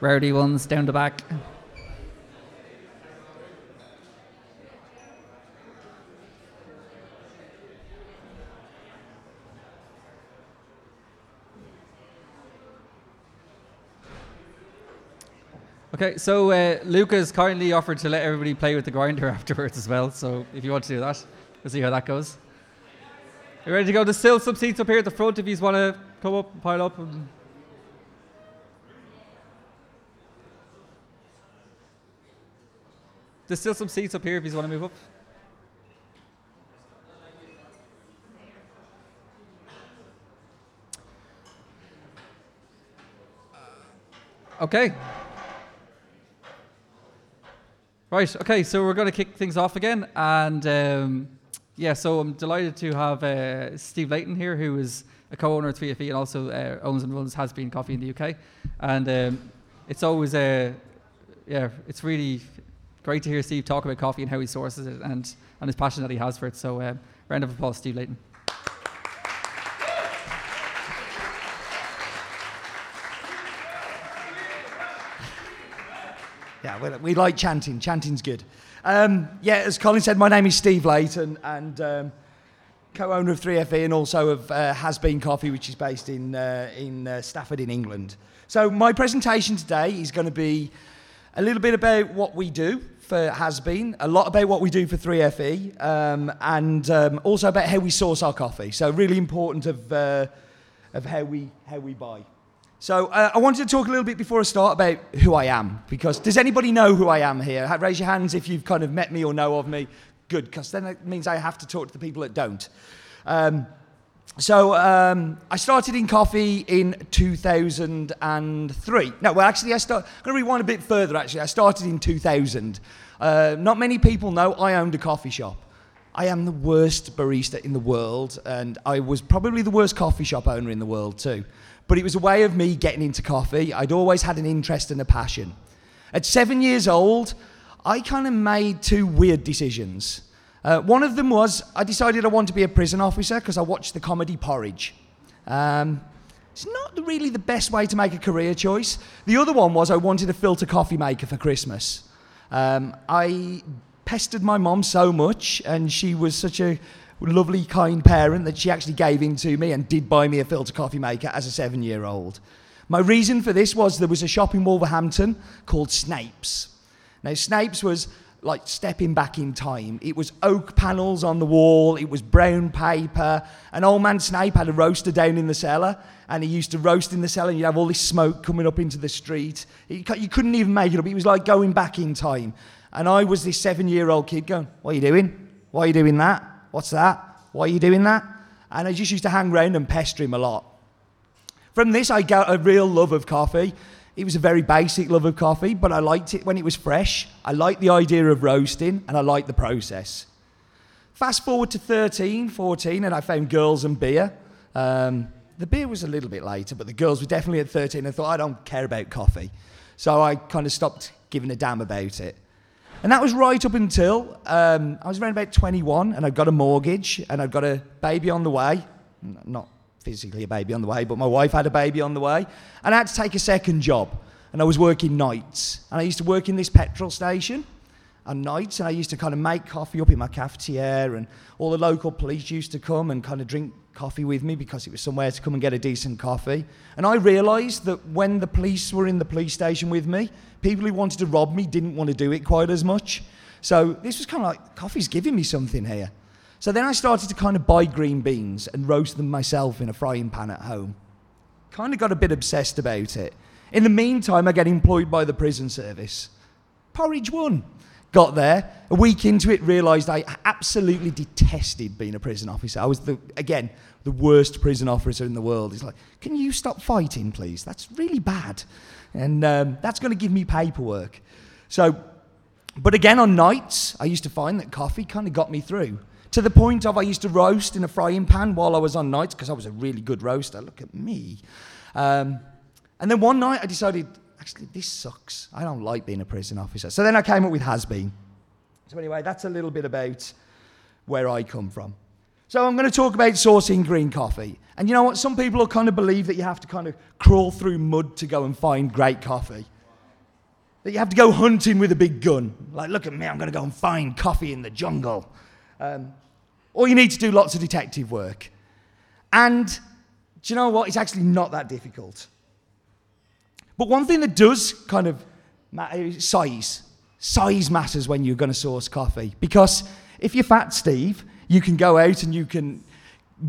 rowdy ones down the back. Okay, so uh, Luca's kindly offered to let everybody play with the grinder afterwards as well. So if you want to do that, we'll see how that goes. You ready to go? There's still some seats up here at the front if you want to come up, and pile up. And There's still some seats up here if you want to move up. Okay. Right, okay, so we're going to kick things off again. And um, yeah, so I'm delighted to have uh, Steve Leighton here, who is a co owner of 3FE and also uh, owns and runs Has Bean Coffee in the UK. And um, it's always, uh, yeah, it's really great to hear Steve talk about coffee and how he sources it and, and his passion that he has for it. So, um, round of applause, Steve Leighton. Yeah, we, we like chanting. Chanting's good. Um, yeah, as Colin said, my name is Steve Leighton and um, co-owner of 3FE and also of uh, Has Bean Coffee, which is based in, uh, in uh, Stafford in England. So my presentation today is going to be a little bit about what we do for Has Bean, a lot about what we do for 3FE, um, and um, also about how we source our coffee. So really important of, uh, of how, we, how we buy. So uh, I wanted to talk a little bit before I start about who I am, because does anybody know who I am here? Raise your hands if you've kind of met me or know of me. Good, because then it means I have to talk to the people that don't. Um, so um, I started in coffee in 2003. No, well, actually, I start, I'm going to rewind a bit further, actually. I started in 2000. Uh, not many people know I owned a coffee shop. I am the worst barista in the world, and I was probably the worst coffee shop owner in the world, too. But it was a way of me getting into coffee. I'd always had an interest and a passion. At seven years old, I kind of made two weird decisions. Uh, one of them was I decided I wanted to be a prison officer because I watched the comedy Porridge. Um, it's not really the best way to make a career choice. The other one was I wanted a filter coffee maker for Christmas. Um, I pestered my mom so much, and she was such a lovely, kind parent that she actually gave in to me and did buy me a filter coffee maker as a seven year old. My reason for this was there was a shop in Wolverhampton called Snape's. Now, Snape's was like stepping back in time. It was oak panels on the wall, it was brown paper. And old man Snape had a roaster down in the cellar, and he used to roast in the cellar, and you'd have all this smoke coming up into the street. You couldn't even make it up. It was like going back in time. And I was this seven year old kid going, What are you doing? Why are you doing that? What's that? Why are you doing that? And I just used to hang around and pester him a lot. From this, I got a real love of coffee. It was a very basic love of coffee, but I liked it when it was fresh. I liked the idea of roasting, and I liked the process. Fast forward to 13, 14, and I found girls and beer. Um, the beer was a little bit later, but the girls were definitely at 13. I thought, I don't care about coffee. So I kind of stopped giving a damn about it. And that was right up until um, I was around about 21 and I'd got a mortgage and I'd got a baby on the way. Not physically a baby on the way, but my wife had a baby on the way. And I had to take a second job. And I was working nights. And I used to work in this petrol station on nights. And I used to kind of make coffee up in my cafetiere. And all the local police used to come and kind of drink coffee with me because it was somewhere to come and get a decent coffee. And I realised that when the police were in the police station with me, people who wanted to rob me didn't want to do it quite as much. So this was kind of like, coffee's giving me something here. So then I started to kind of buy green beans and roast them myself in a frying pan at home. Kind of got a bit obsessed about it. In the meantime, I get employed by the prison service. Porridge won. Got there. A week into it, realised I absolutely detested being a prison officer. I was, the, again, the worst prison officer in the world. It's like, can you stop fighting, please? That's really bad. And um, that's going to give me paperwork. So, but again, on nights, I used to find that coffee kind of got me through. To the point of I used to roast in a frying pan while I was on nights because I was a really good roaster. Look at me. Um, and then one night I decided, actually, this sucks. I don't like being a prison officer. So then I came up with Has Bean. So, anyway, that's a little bit about where I come from. So, I'm going to talk about sourcing green coffee. And you know what? Some people kind of believe that you have to kind of crawl through mud to go and find great coffee. that you have to go hunting with a big gun. Like, look at me, I'm going to go and find coffee in the jungle. Um, or you need to do lots of detective work. And do you know what? It's actually not that difficult. But one thing that does kind of matter eh, is size. Size matters when you're going to source coffee. Because if you're fat, Steve, you can go out and you can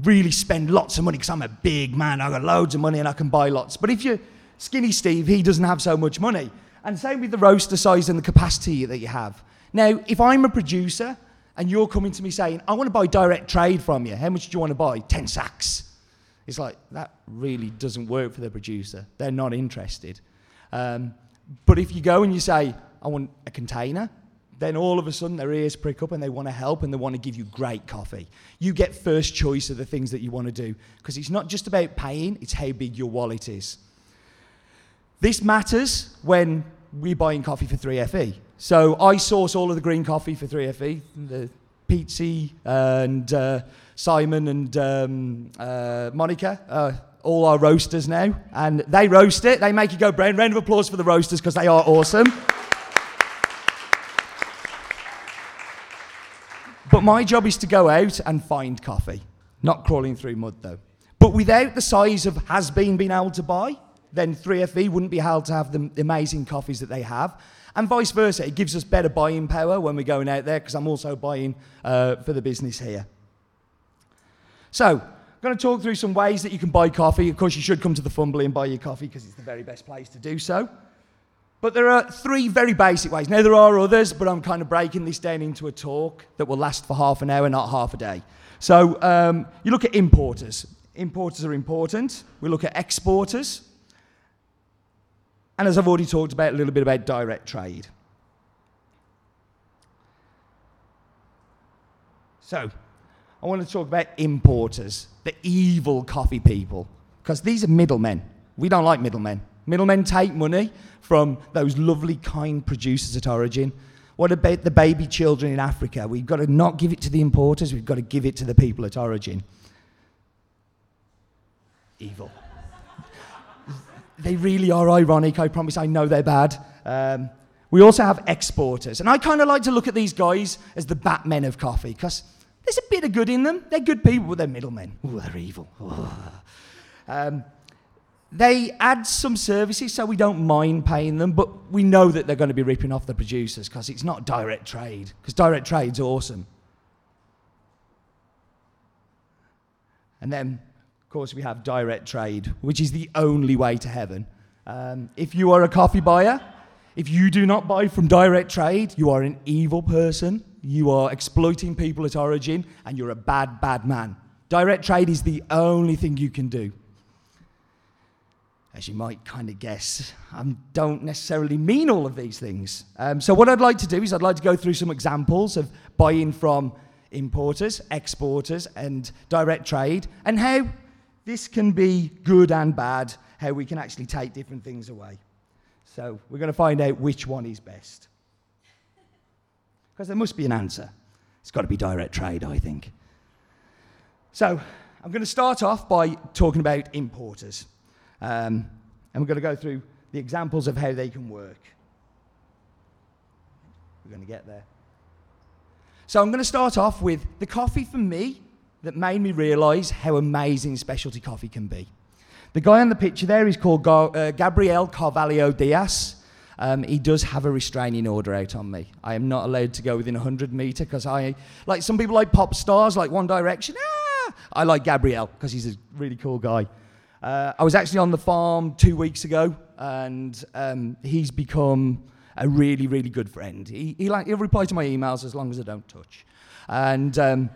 really spend lots of money because I'm a big man. I've got loads of money and I can buy lots. But if you're skinny Steve, he doesn't have so much money. And same with the roaster size and the capacity that you have. Now, if I'm a producer and you're coming to me saying, I want to buy direct trade from you, how much do you want to buy? 10 sacks. It's like, that really doesn't work for the producer. They're not interested. Um, but if you go and you say, I want a container, then all of a sudden their ears prick up and they want to help and they want to give you great coffee. You get first choice of the things that you want to do because it's not just about paying, it's how big your wallet is. This matters when we're buying coffee for 3FE. So I source all of the green coffee for 3FE, the Pizzi and uh, Simon and um, uh, Monica. Uh, all our roasters now, and they roast it. They make it go brown. Round of applause for the roasters because they are awesome. But my job is to go out and find coffee, not crawling through mud though. But without the size of Has Bean being able to buy, then 3FE wouldn't be able to have the amazing coffees that they have. And vice versa, it gives us better buying power when we're going out there because I'm also buying uh, for the business here. So, I'm going to talk through some ways that you can buy coffee. Of course, you should come to the Fumbally and buy your coffee because it's the very best place to do so. But there are three very basic ways. Now, there are others, but I'm kind of breaking this down into a talk that will last for half an hour, not half a day. So, um, you look at importers. Importers are important. We look at exporters. And as I've already talked about, a little bit about direct trade. So, I want to talk about importers, the evil coffee people, because these are middlemen. We don't like middlemen. Middlemen take money from those lovely, kind producers at origin. What about the baby children in Africa? We've got to not give it to the importers, we've got to give it to the people at origin. Evil. They really are ironic, I promise. I know they're bad. Um, we also have exporters. And I kind of like to look at these guys as the Batmen of coffee because there's a bit of good in them. They're good people, but they're middlemen. Oh, they're evil. Um, they add some services, so we don't mind paying them, but we know that they're going to be ripping off the producers because it's not direct trade, because direct trade's awesome. And then, of course, we have direct trade, which is the only way to heaven. Um, if you are a coffee buyer, if you do not buy from direct trade, you are an evil person. You are exploiting people at origin, and you're a bad, bad man. Direct trade is the only thing you can do as you might kind of guess, I don't necessarily mean all of these things. Um, so, what I'd like to do is I'd like to go through some examples of buying from importers, exporters, and direct trade, and how this can be good and bad, how we can actually take different things away. So, we're going to find out which one is best. Because there must be an answer. It's got to be direct trade, I think. So, I'm going to start off by talking about importers. Um, and we're going to go through the examples of how they can work. We're going to get there. So I'm going to start off with the coffee for me that made me realize how amazing specialty coffee can be. The guy on the picture there is called uh, Gabriel Carvalho Dias. Um, he does have a restraining order out on me. I am not allowed to go within 100 meter because I, like some people like pop stars, like One Direction. Ah! I like Gabriel because he's a really cool guy. Uh, I was actually on the farm two weeks ago, and um, he's become a really, really good friend. He, he like, he'll reply to my emails as long as I don't touch. And um,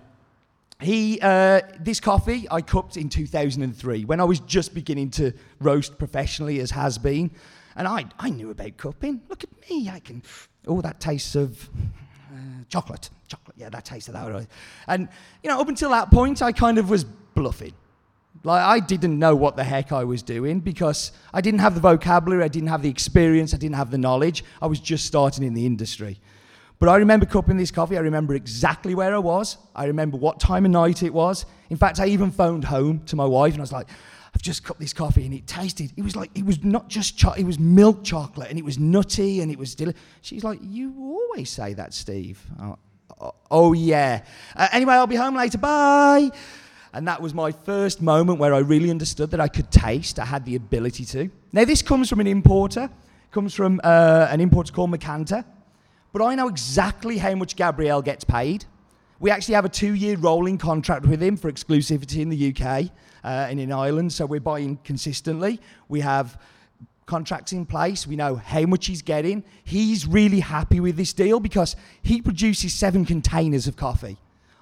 he, uh, this coffee I cupped in 2003 when I was just beginning to roast professionally, as Has Bean. And I, I knew about cupping. Look at me, I can. Oh, that tastes of uh, chocolate. Chocolate, yeah, that tastes of that. Right. And, you know, up until that point, I kind of was bluffing. Like, I didn't know what the heck I was doing because I didn't have the vocabulary, I didn't have the experience, I didn't have the knowledge. I was just starting in the industry. But I remember cupping this coffee. I remember exactly where I was. I remember what time of night it was. In fact, I even phoned home to my wife and I was like, I've just cupped this coffee and it tasted, it was like, it was not just chocolate, it was milk chocolate and it was nutty and it was delicious. She's like, You always say that, Steve. Oh, oh, oh yeah. Uh, anyway, I'll be home later. Bye. And that was my first moment where I really understood that I could taste. I had the ability to. Now, this comes from an importer, comes from uh, an importer called Mercanta. But I know exactly how much Gabriel gets paid. We actually have a two year rolling contract with him for exclusivity in the UK uh, and in Ireland, so we're buying consistently. We have contracts in place. We know how much he's getting. He's really happy with this deal because he produces seven containers of coffee.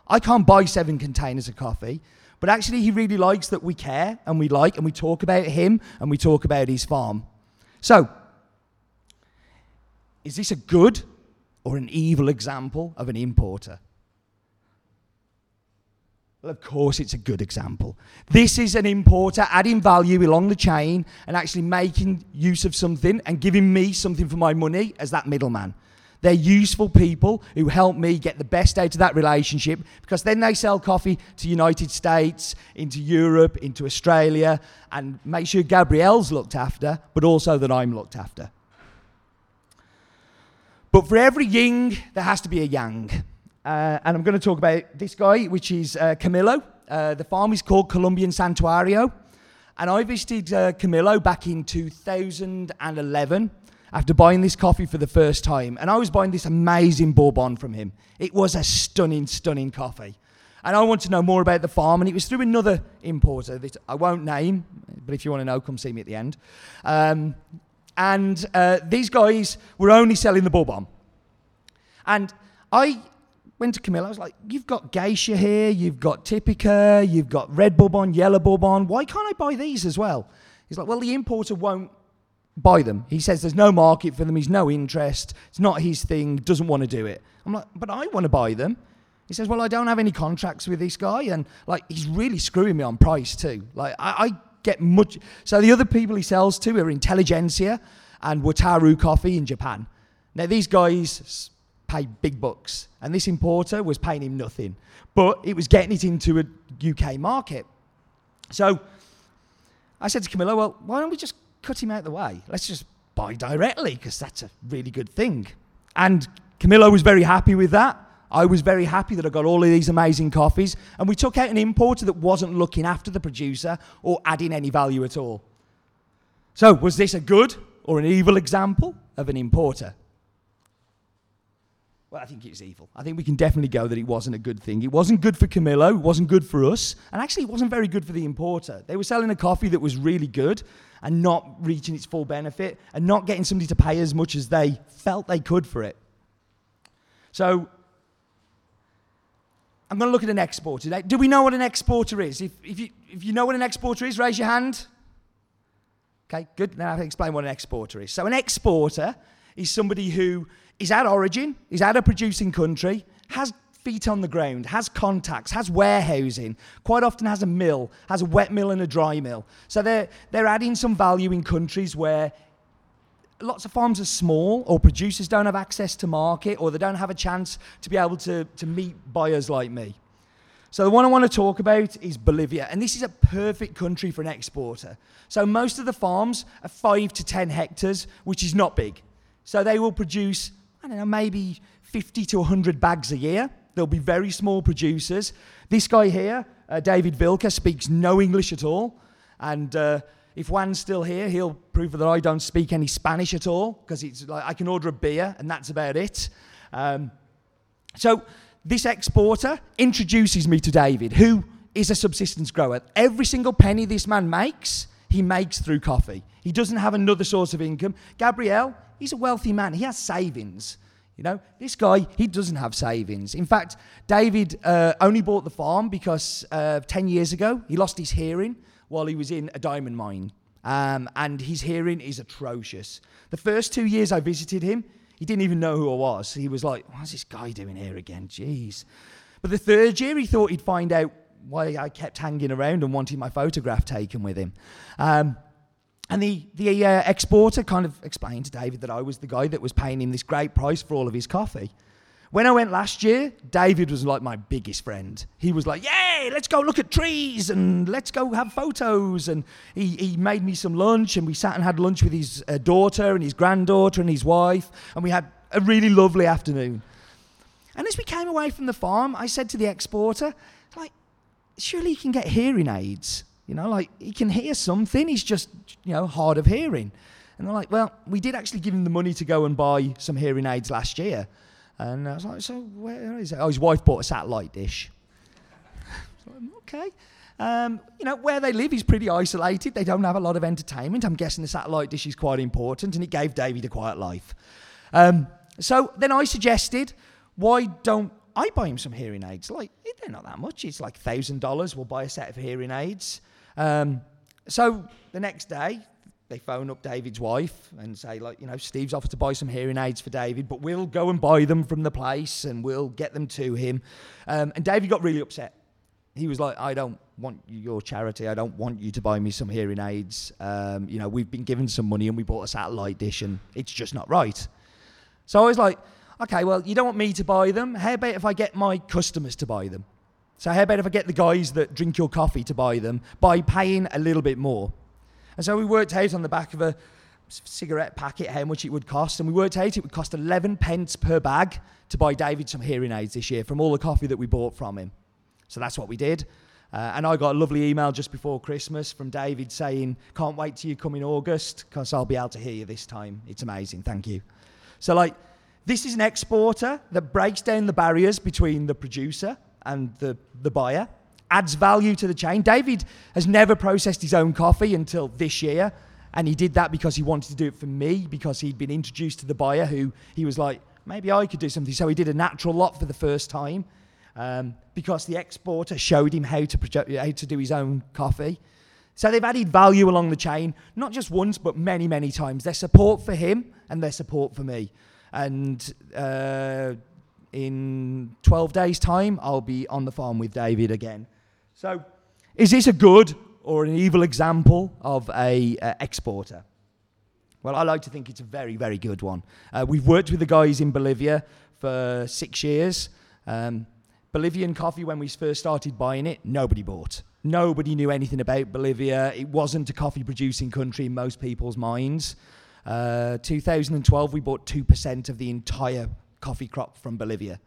I can't buy seven containers of coffee, but actually, he really likes that we care and we like and we talk about him and we talk about his farm. So, is this a good or an evil example of an importer? Well, of course, it's a good example. This is an importer adding value along the chain and actually making use of something and giving me something for my money as that middleman. They're useful people who help me get the best out of that relationship because then they sell coffee to United States, into Europe, into Australia, and make sure Gabriel's looked after, but also that I'm looked after. But for every ying, there has to be a yang. Uh, and I'm going to talk about this guy, which is uh, Camilo. Uh, the farm is called Colombian Santuario. And I visited uh, Camilo back in 2011 after buying this coffee for the first time. And I was buying this amazing Bourbon from him. It was a stunning, stunning coffee. And I want to know more about the farm. And it was through another importer that I won't name, but if you want to know, come see me at the end. Um, and uh, these guys were only selling the Bourbon. And I went to Camilo, I was like, "You've got Geisha here. You've got Typica. You've got Red Bourbon, Yellow Bourbon. Why can't I buy these as well?" He's like, "Well, the importer won't buy them. He says there's no market for them. He's no interest. It's not his thing. Doesn't want to do it." I'm like, "But I want to buy them." He says, "Well, I don't have any contracts with this guy, and like he's really screwing me on price too. Like I, I get much. So the other people he sells to are Intelligentsia and Wataru Coffee in Japan. Now these guys pay big bucks. And this importer was paying him nothing. But it was getting it into a UK market. So I said to Camilo, well, why don't we just cut him out of the way? Let's just buy directly, because that's a really good thing. And Camilo was very happy with that. I was very happy that I got all of these amazing coffees. And we took out an importer that wasn't looking after the producer or adding any value at all. So, was this a good or an evil example of an importer? Well, I think it's evil. I think we can definitely go that it wasn't a good thing. It wasn't good for Camilo, it wasn't good for us, and actually, it wasn't very good for the importer. They were selling a coffee that was really good and not reaching its full benefit and not getting somebody to pay as much as they felt they could for it. So, I'm going to look at an exporter. Do we know what an exporter is? If, if, you, if you know what an exporter is, raise your hand. Okay, good. Now I can explain what an exporter is. So, an exporter is somebody who is at origin, is at a producing country, has feet on the ground, has contacts, has warehousing, quite often has a mill, has a wet mill and a dry mill. So they're, they're adding some value in countries where lots of farms are small or producers don't have access to market or they don't have a chance to be able to, to meet buyers like me. So the one I want to talk about is Bolivia, and this is a perfect country for an exporter. So most of the farms are five to 10 hectares, which is not big. So they will produce I don't know, maybe 50 to 100 bags a year. They'll be very small producers. This guy here, uh, David Vilca, speaks no English at all. And uh, if Juan's still here, he'll prove that I don't speak any Spanish at all because it's like I can order a beer and that's about it. Um, so this exporter introduces me to David, who is a subsistence grower. Every single penny this man makes, he makes through coffee. He doesn't have another source of income. Gabriel, he's a wealthy man. He has savings. You know, this guy, he doesn't have savings. In fact, David uh, only bought the farm because uh, 10 years ago, he lost his hearing while he was in a diamond mine. Um, and his hearing is atrocious. The first two years I visited him, he didn't even know who I was. He was like, what's this guy doing here again? Jeez. But the third year, he thought he'd find out why I kept hanging around and wanting my photograph taken with him. Um, and the, the uh, exporter kind of explained to David that I was the guy that was paying him this great price for all of his coffee. When I went last year, David was like my biggest friend. He was like, "Yay, let's go look at trees and let's go have photos." And he, he made me some lunch, and we sat and had lunch with his uh, daughter and his granddaughter and his wife, and we had a really lovely afternoon. And as we came away from the farm, I said to the exporter, "Like, surely he can get hearing aids. You know, like he can hear something. He's just, you know, hard of hearing." And they're like, "Well, we did actually give him the money to go and buy some hearing aids last year." And I was like, so where is it? Oh, his wife bought a satellite dish. okay. Um, you know, where they live is pretty isolated. They don't have a lot of entertainment. I'm guessing the satellite dish is quite important, and it gave David a quiet life. Um, so then I suggested, why don't I buy him some hearing aids? Like, they're not that much. It's like $1,000. We'll buy a set of hearing aids. Um, so the next day, they phone up David's wife and say, like, you know, Steve's offered to buy some hearing aids for David, but we'll go and buy them from the place and we'll get them to him. Um, and David got really upset. He was like, I don't want your charity. I don't want you to buy me some hearing aids. Um, you know, we've been given some money and we bought a satellite dish and it's just not right. So I was like, okay, well, you don't want me to buy them. How about if I get my customers to buy them? So how about if I get the guys that drink your coffee to buy them by paying a little bit more? And so we worked out on the back of a cigarette packet how much it would cost. And we worked out it would cost 11 pence per bag to buy David some hearing aids this year from all the coffee that we bought from him. So that's what we did. Uh, and I got a lovely email just before Christmas from David saying, Can't wait till you come in August because I'll be able to hear you this time. It's amazing. Thank you. So, like, this is an exporter that breaks down the barriers between the producer and the, the buyer adds value to the chain. David has never processed his own coffee until this year. And he did that because he wanted to do it for me, because he'd been introduced to the buyer who he was like, maybe I could do something. So he did a natural lot for the first time um, because the exporter showed him how to, project, how to do his own coffee. So they've added value along the chain, not just once, but many, many times. Their support for him and their support for me. And uh, in 12 days' time, I'll be on the farm with David again. So, is this a good or an evil example of a uh, exporter? Well, I like to think it's a very, very good one. Uh, we've worked with the guys in Bolivia for six years. Um, Bolivian coffee, when we first started buying it, nobody bought. Nobody knew anything about Bolivia. It wasn't a coffee producing country in most people's minds. Uh, 2012, we bought 2% of the entire coffee crop from Bolivia.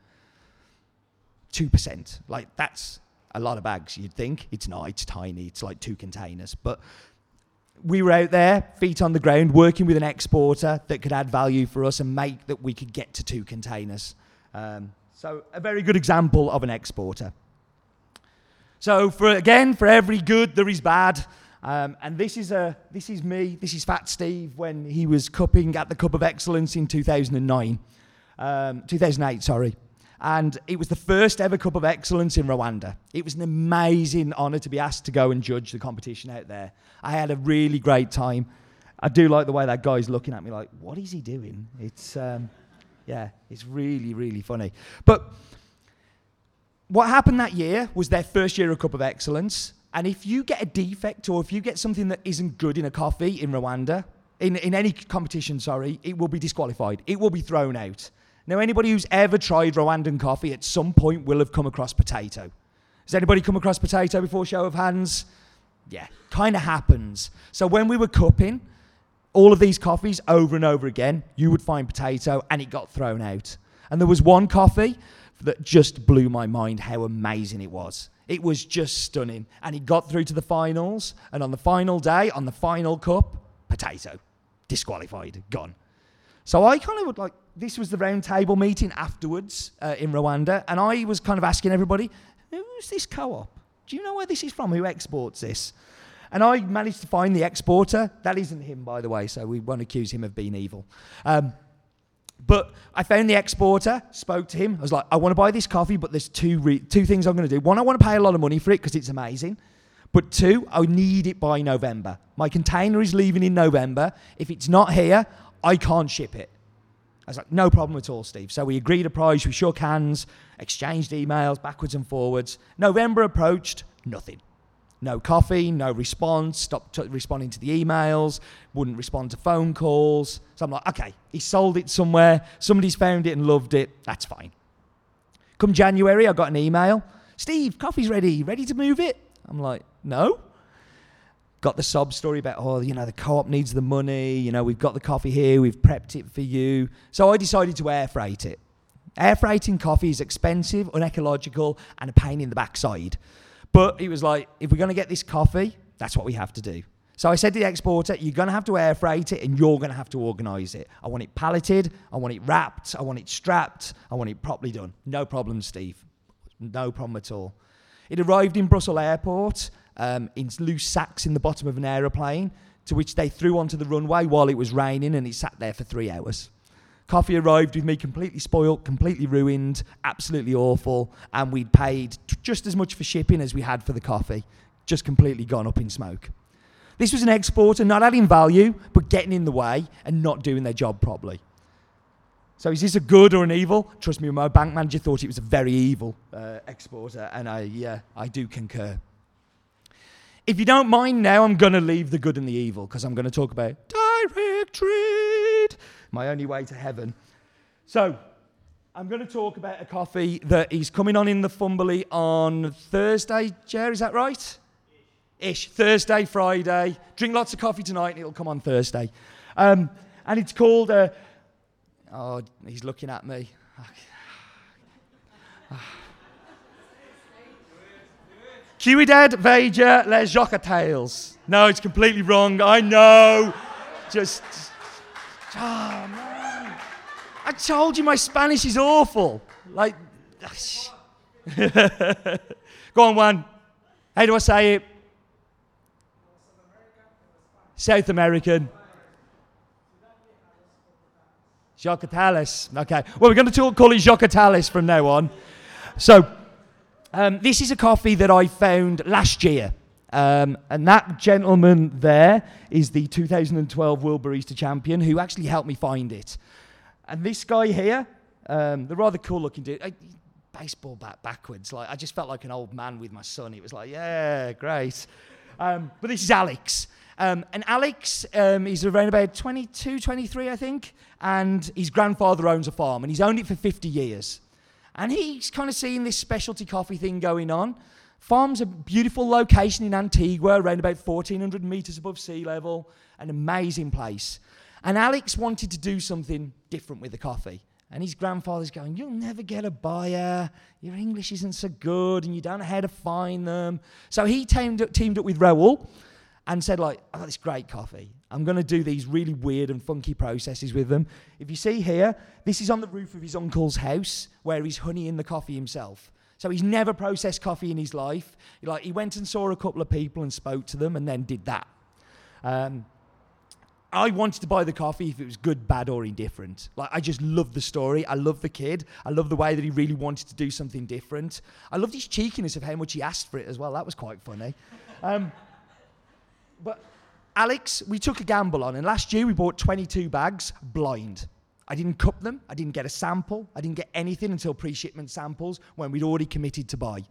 2%. Like, that's a lot of bags, you'd think. It's not, it's tiny, it's like two containers. But we were out there, feet on the ground, working with an exporter that could add value for us and make that we could get to two containers. Um, so, a very good example of an exporter. So, for again, for every good there is bad. Um, and this is a this is me. This is Fat Steve when he was cupping at the Cup of Excellence in 2009, um, 2008. Sorry and it was the first ever Cup of Excellence in Rwanda. It was an amazing honour to be asked to go and judge the competition out there. I had a really great time. I do like the way that guy's looking at me like, what is he doing? It's, um, yeah, it's really, really funny. But what happened that year was their first year of Cup of Excellence. And if you get a defect or if you get something that isn't good in a coffee in Rwanda, in, in any competition, sorry, it will be disqualified. It will be thrown out. Now, anybody who's ever tried Rwandan coffee at some point will have come across potato. Has anybody come across potato before? Show of hands. Yeah, kind of happens. So when we were cupping all of these coffees over and over again, you would find potato and it got thrown out. And there was one coffee that just blew my mind how amazing it was. It was just stunning. And it got through to the finals. And on the final day, on the final cup, potato. Disqualified, gone. So I kind of would like, this was the round table meeting afterwards uh, in Rwanda, and I was kind of asking everybody, who's this co op? Do you know where this is from? Who exports this? And I managed to find the exporter. That isn't him, by the way, so we won't accuse him of being evil. Um, but I found the exporter, spoke to him. I was like, I want to buy this coffee, but there's two, re- two things I'm going to do. One, I want to pay a lot of money for it because it's amazing. But two, I need it by November. My container is leaving in November. If it's not here, I can't ship it. I was like, no problem at all, Steve. So we agreed a price, we shook hands, exchanged emails backwards and forwards. November approached, nothing. No coffee, no response, stopped t- responding to the emails, wouldn't respond to phone calls. So I'm like, okay, he sold it somewhere, somebody's found it and loved it, that's fine. Come January, I got an email. Steve, coffee's ready. Ready to move it? I'm like, no. Got the sob story about, oh, you know, the co-op needs the money. You know, we've got the coffee here. We've prepped it for you. So I decided to air freight it. Air freighting coffee is expensive, unecological, and a pain in the backside. But it was like, if we're going to get this coffee, that's what we have to do. So I said to the exporter, you're going to have to air freight it and you're going to have to organise it. I want it palleted, I want it wrapped, I want it strapped, I want it properly done. No problem, Steve. No problem at all. It arrived in Brussels Airport um, in loose sacks in the bottom of an aeroplane, to which they threw onto the runway while it was raining and it sat there for three hours. Coffee arrived with me completely spoilt, completely ruined, absolutely awful, and we'd paid t- just as much for shipping as we had for the coffee, just completely gone up in smoke. This was an exporter not adding value, but getting in the way and not doing their job properly. So is this a good or an evil? Trust me, my bank manager thought it was a very evil uh, exporter, and I, yeah, I do concur. If you don't mind now, I'm going to leave the good and the evil because I'm going to talk about direct trade, my only way to heaven. So, I'm going to talk about a coffee that is coming on in the Fumbally on Thursday, Jer, is that right? Ish. Thursday, Friday. Drink lots of coffee tonight and it'll come on Thursday. Um, and it's called, uh, oh, he's looking at me. Ciudad Veja Les Jocatails. No, it's completely wrong. I know. Just, oh man. I told you my Spanish is awful. Like, go on, Juan. How do I say it? South American. Jocatalis. Okay. Well, we're going to talk, call it Jocatalis from now on. So, um, this is a coffee that I found last year. Um, and that gentleman there is the 2012 World Barista Champion who actually helped me find it. And this guy here, um, the rather cool looking dude, I, baseball bat backwards. Like I just felt like an old man with my son. It was like, yeah, great. Um, but this is Alex. Um, and Alex um, is around about 22, 23, I think. And his grandfather owns a farm and he's owned it for 50 years. And he's kind of seeing this specialty coffee thing going on. Farm's a beautiful location in Antigua, around about 1,400 meters above sea level, an amazing place. And Alex wanted to do something different with the coffee. And his grandfather's going, You'll never get a buyer. Your English isn't so good, and you don't know how to find them. So he teamed up, teamed up with Raoul and said, like, I got this great coffee. I'm going to do these really weird and funky processes with them. If you see here, this is on the roof of his uncle's house where he's honeying the coffee himself. So he's never processed coffee in his life. Like he went and saw a couple of people and spoke to them and then did that. Um, I wanted to buy the coffee if it was good, bad, or indifferent. Like I just love the story. I love the kid. I love the way that he really wanted to do something different. I loved his cheekiness of how much he asked for it as well. That was quite funny. Um, but Alex, we took a gamble on, and last year we bought 22 bags blind. I didn't cup them, I didn't get a sample, I didn't get anything until pre shipment samples when we'd already committed to buy.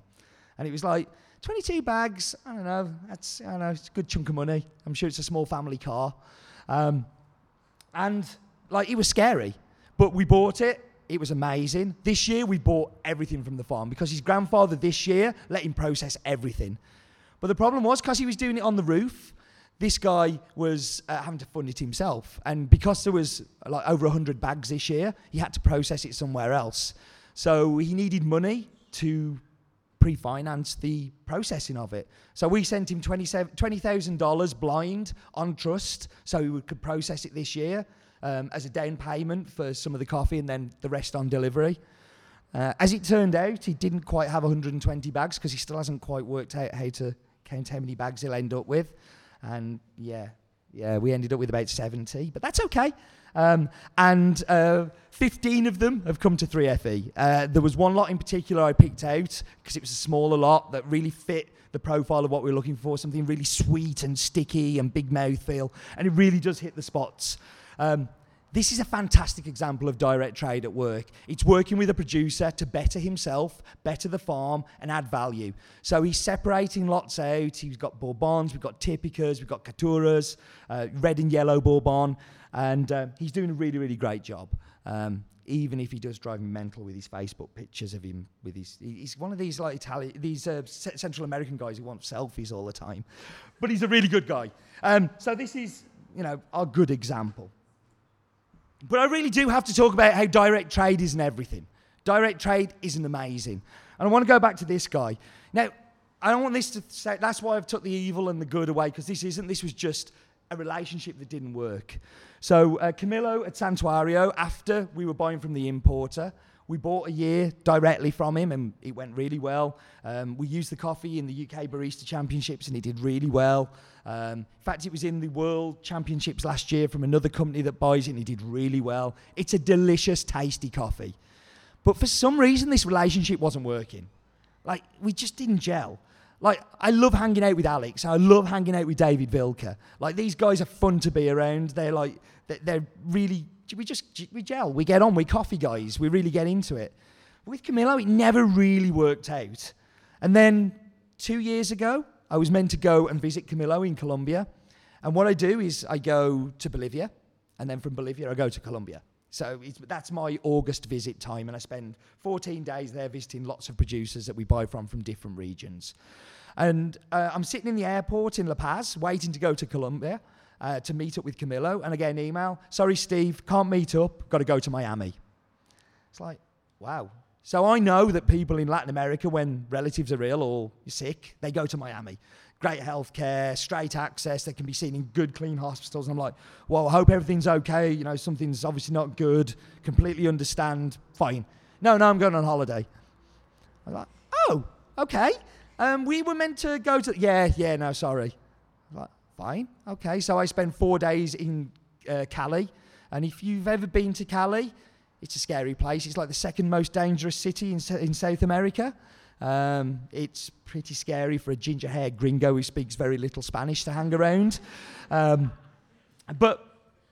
And it was like, 22 bags, I don't know, that's, I don't know, it's a good chunk of money. I'm sure it's a small family car. Um, and like, it was scary, but we bought it. It was amazing. This year we bought everything from the farm because his grandfather this year let him process everything. But the problem was because he was doing it on the roof, this guy was uh, having to fund it himself. And because there was like over 100 bags this year, he had to process it somewhere else. So he needed money to pre-finance the processing of it. So we sent him $20,000 blind on trust so he could process it this year um, as a down payment for some of the coffee and then the rest on delivery. Uh, as it turned out, he didn't quite have 120 bags because he still hasn't quite worked out how to count how many bags he'll end up with. And yeah, yeah, we ended up with about 70, but that's okay. Um, and uh, 15 of them have come to 3FE. Uh, there was one lot in particular I picked out because it was a smaller lot that really fit the profile of what we were looking for something really sweet and sticky and big mouth feel. And it really does hit the spots. Um, this is a fantastic example of direct trade at work. It's working with a producer to better himself, better the farm, and add value. So he's separating lots out. He's got Bourbons, we've got Typicas, we've got Caturras, uh, red and yellow Bourbon, and uh, he's doing a really, really great job. Um, even if he does drive me mental with his Facebook pictures of him with his. He's one of these like Italian, these uh, C- Central American guys who want selfies all the time, but he's a really good guy. Um, so this is, you know, a good example. But I really do have to talk about how direct trade isn't everything. Direct trade isn't amazing, and I want to go back to this guy now. I don't want this to say that's why I've took the evil and the good away because this isn't. This was just a relationship that didn't work. So uh, Camilo at Santuario, after we were buying from the importer, we bought a year directly from him and it went really well. Um, we used the coffee in the UK Barista Championships and it did really well. Um, in fact, it was in the World Championships last year from another company that buys it and it did really well. It's a delicious, tasty coffee. But for some reason, this relationship wasn't working. Like, we just didn't gel. Like, I love hanging out with Alex. I love hanging out with David Vilca. Like, these guys are fun to be around. They're like, they're really, we just, we gel. We get on. We're coffee guys. We really get into it. With Camilo, it never really worked out. And then two years ago, I was meant to go and visit Camilo in Colombia. And what I do is I go to Bolivia, and then from Bolivia, I go to Colombia. So that's my August visit time, and I spend 14 days there visiting lots of producers that we buy from from different regions. And uh, I'm sitting in the airport in La Paz, waiting to go to Colombia uh, to meet up with Camilo, and I get an email Sorry, Steve, can't meet up, got to go to Miami. It's like, wow. So I know that people in Latin America, when relatives are ill or sick, they go to Miami great healthcare, straight access. They can be seen in good, clean hospitals. And I'm like, well, I hope everything's okay. You know, something's obviously not good. Completely understand. Fine. No, no, I'm going on holiday. I'm like, oh, okay. Um, we were meant to go to. Yeah, yeah. No, sorry. I'm like, Okay. So I spent four days in uh, Cali, and if you've ever been to Cali, it's a scary place. It's like the second most dangerous city in, in South America. Um, it's pretty scary for a ginger haired gringo who speaks very little Spanish to hang around. Um, but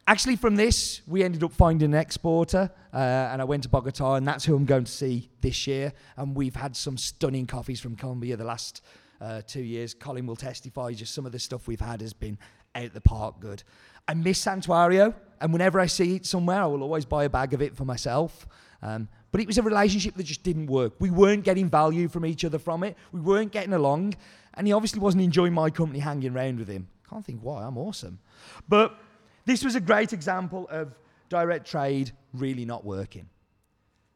actually, from this, we ended up finding an exporter, uh, and I went to Bogota, and that's who I'm going to see this year. And we've had some stunning coffees from Colombia the last uh, two years. Colin will testify, just some of the stuff we've had has been out the park good. I miss Santuario, and whenever I see it somewhere, I will always buy a bag of it for myself. Um, but it was a relationship that just didn't work. We weren't getting value from each other from it. We weren't getting along. And he obviously wasn't enjoying my company hanging around with him. Can't think why, I'm awesome. But this was a great example of direct trade really not working.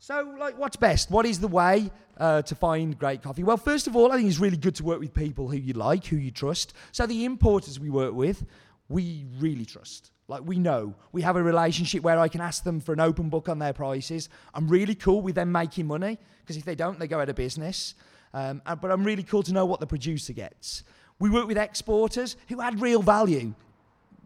So, like, what's best? What is the way uh, to find great coffee? Well, first of all, I think it's really good to work with people who you like, who you trust. So, the importers we work with, we really trust. Like we know, we have a relationship where I can ask them for an open book on their prices. I'm really cool with them making money because if they don't, they go out of business. Um, but I'm really cool to know what the producer gets. We work with exporters who add real value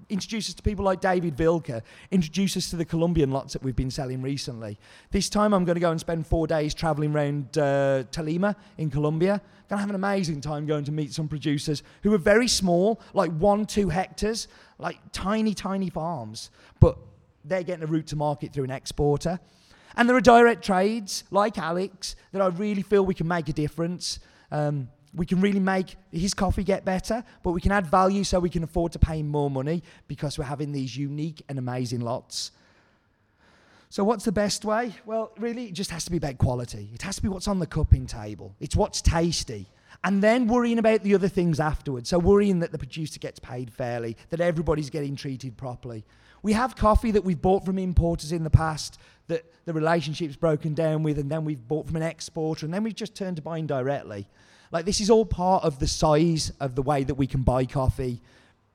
introduce us to people like David Vilca, introduce us to the Colombian lots that we've been selling recently. This time I'm going to go and spend four days traveling around uh, Tolima in Colombia. Going to have an amazing time going to meet some producers who are very small, like one, two hectares, like tiny, tiny farms, but they're getting a route to market through an exporter. And there are direct trades like Alex that I really feel we can make a difference. Um, we can really make his coffee get better, but we can add value so we can afford to pay him more money because we're having these unique and amazing lots. So, what's the best way? Well, really, it just has to be about quality. It has to be what's on the cupping table, it's what's tasty. And then worrying about the other things afterwards. So, worrying that the producer gets paid fairly, that everybody's getting treated properly. We have coffee that we've bought from importers in the past that the relationship's broken down with, and then we've bought from an exporter, and then we've just turned to buying directly. Like this is all part of the size of the way that we can buy coffee.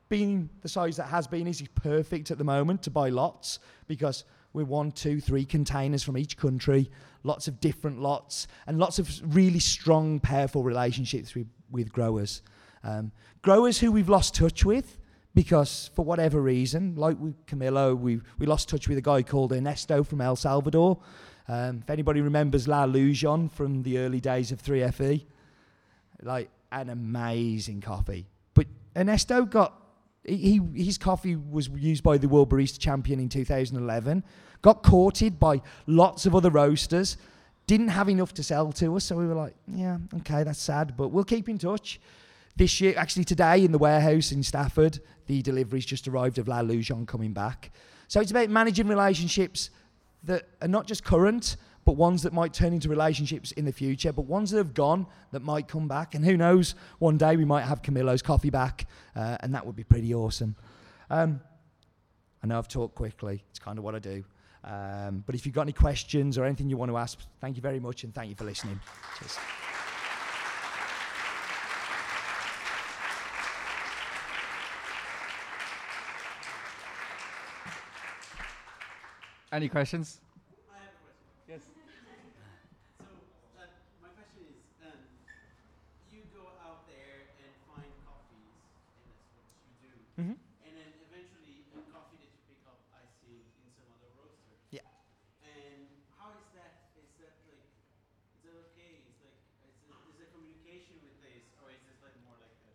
Being the size that Has Bean is perfect at the moment to buy lots because we're one, two, three containers from each country, lots of different lots, and lots of really strong, powerful relationships with, with growers. Um, growers who we've lost touch with because for whatever reason, like with Camilo, we, we lost touch with a guy called Ernesto from El Salvador. Um, if anybody remembers La Lujon from the early days of 3FE, like an amazing coffee. But Ernesto got he, his coffee was used by the World Barista Champion in 2011. Got courted by lots of other roasters. Didn't have enough to sell to us, so we were like, yeah, okay, that's sad, but we'll keep in touch. This year, actually today, in the warehouse in Stafford, the delivery's just arrived of La Lujon coming back. So it's about managing relationships that are not just current, but ones that might turn into relationships in the future, but ones that have gone that might come back. And who knows, one day we might have Camilo's coffee back, uh, and that would be pretty awesome. Um, I know I've talked quickly, it's kind of what I do. Um, but if you've got any questions or anything you want to ask, thank you very much and thank you for listening. Cheers. Any questions? I have a question. Yes. So, uh, my question is, um, you go out there and find coffees, and that's what you do. Mhm. And then eventually, the coffee that you pick up, I see in some other roaster. Yeah. And how is that? Is that like, is that okay? Is like, is, it, is there communication with this, or is this like more like a?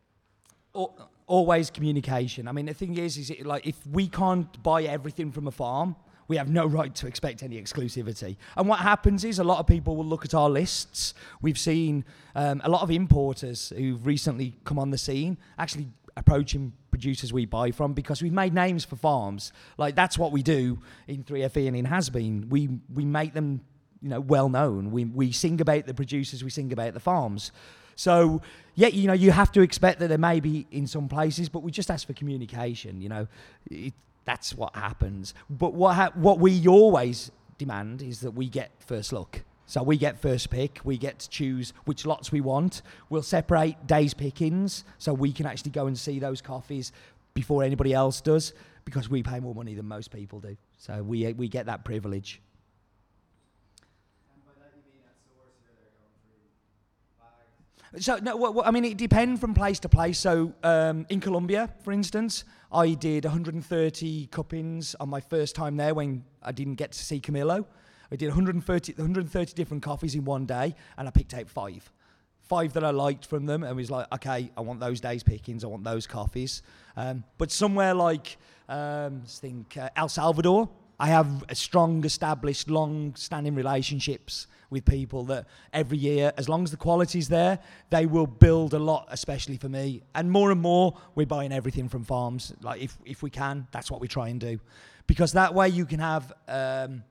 Al- always communication. I mean, the thing is, is it like if we can't buy everything from a farm, we have no right to expect any exclusivity. And what happens is a lot of people will look at our lists. We've seen um, a lot of importers who've recently come on the scene actually approaching producers we buy from because we've made names for farms. Like that's what we do in 3FE and in Has Bean. We we make them you know well known. We we sing about the producers, we sing about the farms. So yeah, you know, you have to expect that there may be in some places, but we just ask for communication. You know, it, that's what happens. But what ha- what we always demand is that we get first look. So we get first pick. We get to choose which lots we want. We'll separate days pickings so we can actually go and see those coffees before anybody else does because we pay more money than most people do. So we we get that privilege. So no, what, I mean, it depends from place to place. So um, in Colombia, for instance, I did 130 cuppings on my first time there when I didn't get to see Camilo. I did 130, 130 different coffees in one day, and I picked out five. Five that I liked from them, and was like, okay, I want those days pickings, I want those coffees. Um, but somewhere like, um, let's think, uh, El Salvador, I have a strong, established, long-standing relationships with people that every year, as long as the quality's there, they will build a lot, especially for me. And more and more, we're buying everything from farms. Like if if we can, that's what we try and do, because that way you can have um,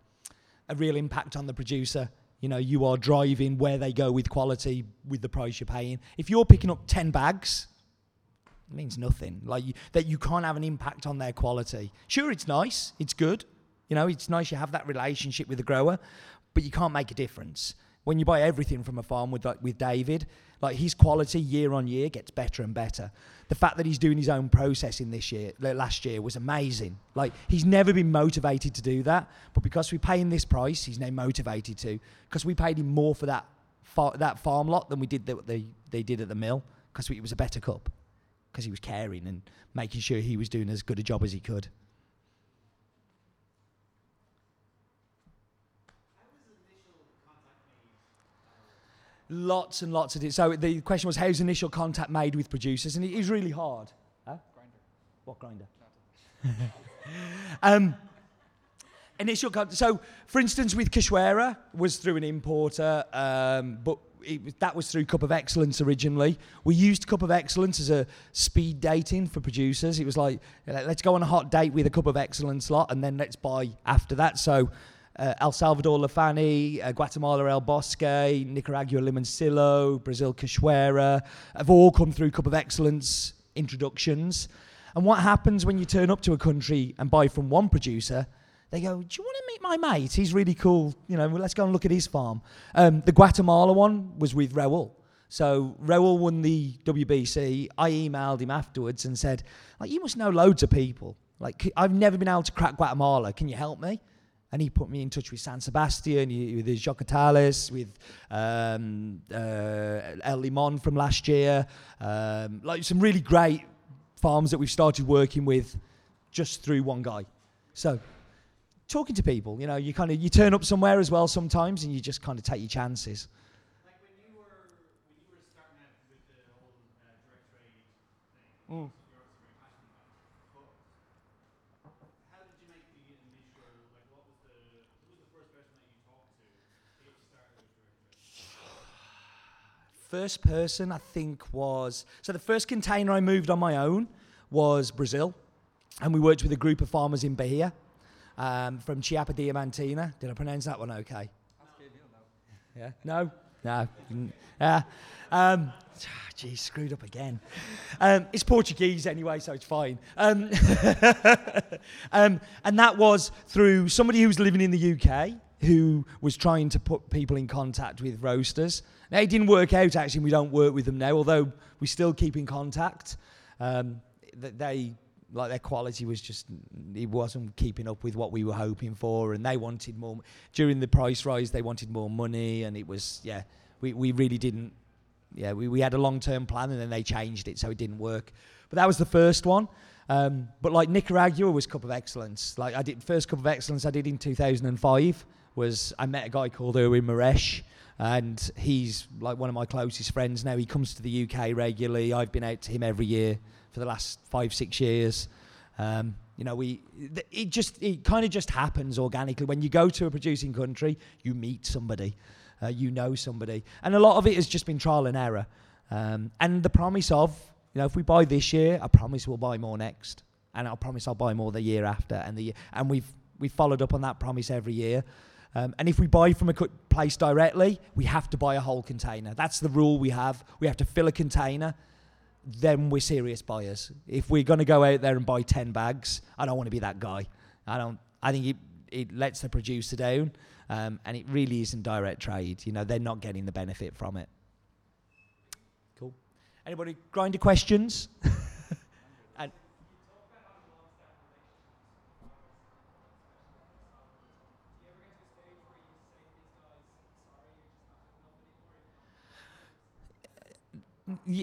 a real impact on the producer. You know, you are driving where they go with quality, with the price you're paying. If you're picking up ten bags, it means nothing. Like you, that, you can't have an impact on their quality. Sure, it's nice, it's good. You know, it's nice you have that relationship with the grower, but you can't make a difference when you buy everything from a farm with like with David. Like his quality year on year gets better and better. The fact that he's doing his own processing this year, last year, was amazing. Like he's never been motivated to do that, but because we pay him this price, he's now motivated to. Because we paid him more for that far, that farm lot than we did that they they did at the mill because it was a better cup because he was caring and making sure he was doing as good a job as he could. Lots and lots of it. So the question was, how's initial contact made with producers? And it is really hard. Huh? Grinder. What grinder? um, initial contact. So, for instance, with Cachoeira was through an importer, um, but it, that was through Cup of Excellence originally. We used Cup of Excellence as a speed dating for producers. It was like, let's go on a hot date with a Cup of Excellence lot, and then let's buy after that. So. Uh, El Salvador Lafani, uh, Guatemala El Bosque, Nicaragua Limoncillo, Brazil Cachoeira have all come through Cup of Excellence introductions. And what happens when you turn up to a country and buy from one producer? They go, "Do you want to meet my mate? He's really cool. You know, well, let's go and look at his farm." Um, the Guatemala one was with Raul. So Raul won the WBC. I emailed him afterwards and said, "Like, you must know loads of people. Like, I've never been able to crack Guatemala. Can you help me?" And he put me in touch with San Sebastian, with his Jocatales, with um, uh, El Limon from last year, um, like some really great farms that we've started working with just through one guy. So talking to people, you know, you kind of you turn up somewhere as well sometimes, and you just kind of take your chances. Like when you were when you were starting out with the whole uh, direct trade thing, Mm. you're also very passionate about it. But how did you make the initial like what was the who was the first person that you talked to to get you started with direct trade? First person I think was so the first container I moved on my own was Brazil, and we worked with a group of farmers in Bahia. um, from Chiapa Diamantina. Did I pronounce that one okay? Yeah. No. No. Yeah. Um, geez, screwed up again. Um, it's Portuguese anyway, so it's fine. Um, um, and that was through somebody who was living in the UK who was trying to put people in contact with roasters. Now, it didn't work out actually, we don't work with them now, although we still keep in contact. Um, they like their quality was just it wasn't keeping up with what we were hoping for and they wanted more during the price rise they wanted more money and it was yeah we, we really didn't yeah we, we had a long-term plan and then they changed it so it didn't work but that was the first one um, but like nicaragua was cup of excellence like i did first cup of excellence i did in 2005 was i met a guy called Erwin Mierisch and he's like one of my closest friends now. He comes to the uk regularly. I've been out to him every year for the last five six years. Um, you know we th- it just it kind of just happens organically. When you go to a producing country you meet somebody uh, you know somebody. And a lot of it has just been trial and error. Um, and the promise of you know if we buy this year i promise we'll buy more next. And i promise i'll buy more the year after and the year, and we've we've followed up on that promise every year um, and if we buy from a place directly, we have to buy a whole container. That's the rule we have. We have to fill a container. Then we're serious buyers. If we're going to go out there and buy 10 bags, I don't want to be that guy. I don't. I think it, it lets the producer down, um, and it really isn't direct trade. You know, they're not getting the benefit from it. Cool. Anybody grinder questions?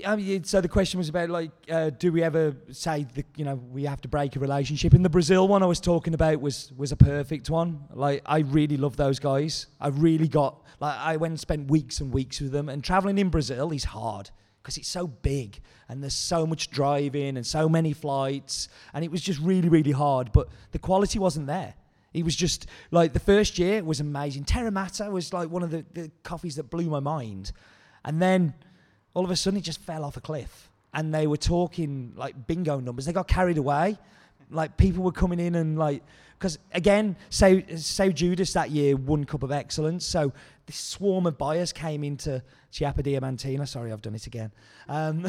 I mean, so the question was about like, uh, do we ever say that you know we have to break a relationship? And the Brazil one I was talking about was was a perfect one. Like, I really love those guys. I really got like I went and spent weeks and weeks with them. And traveling in Brazil is hard because it's so big and there's so much driving and so many flights, and it was just really really hard. But the quality wasn't there. It was just like the first year was amazing. Terramata was like one of the, the coffees that blew my mind, and then all of a sudden it just fell off a cliff and they were talking like bingo numbers. They got carried away. Like people were coming in and like because again so so judas that year won cup of excellence. So this swarm of buyers came into chiapa diamantina. Sorry i've done it again. Um,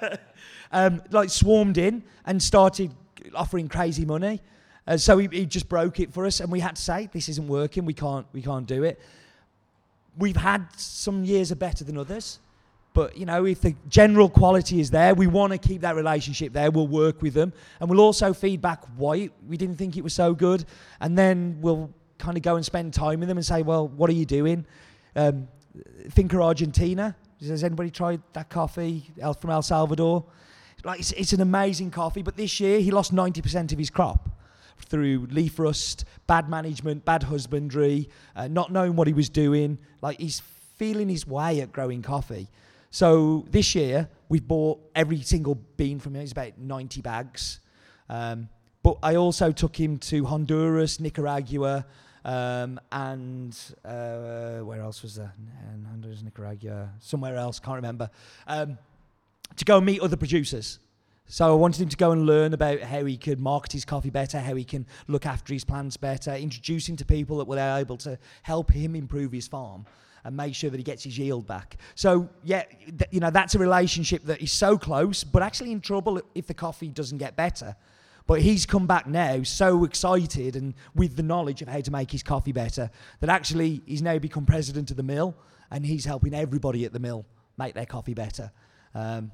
um, like swarmed in and started offering crazy money. Uh, so he, he just broke it for us and we had to say this isn't working. We can't we can't do it. We've had some years are better than others but you know, if the general quality is there, we want to keep that relationship there. We'll work with them, and we'll also feed back why we didn't think it was so good, and then we'll kind of go and spend time with them and say, "Well, what are you doing?" Um, Finca Argentina. Has anybody tried that coffee from El Salvador? Like it's, it's an amazing coffee, but this year he lost ninety percent of his crop through leaf rust, bad management, bad husbandry, uh, not knowing what he was doing. Like he's feeling his way at growing coffee. So this year we've bought every single bean from him. It's about 90 bags. Um, but I also took him to Honduras, Nicaragua, um, and uh, where else was there? And Honduras, Nicaragua, somewhere else, can't remember. Um, to go meet other producers. So I wanted him to go and learn about how he could market his coffee better, how he can look after his plants better, introduce him to people that were able to help him improve his farm and make sure that he gets his yield back. So yeah, th- you know that's a relationship that is so close, but actually in trouble if the coffee doesn't get better. But he's come back now so excited and with the knowledge of how to make his coffee better that actually he's now become president of the mill and he's helping everybody at the mill make their coffee better. Um,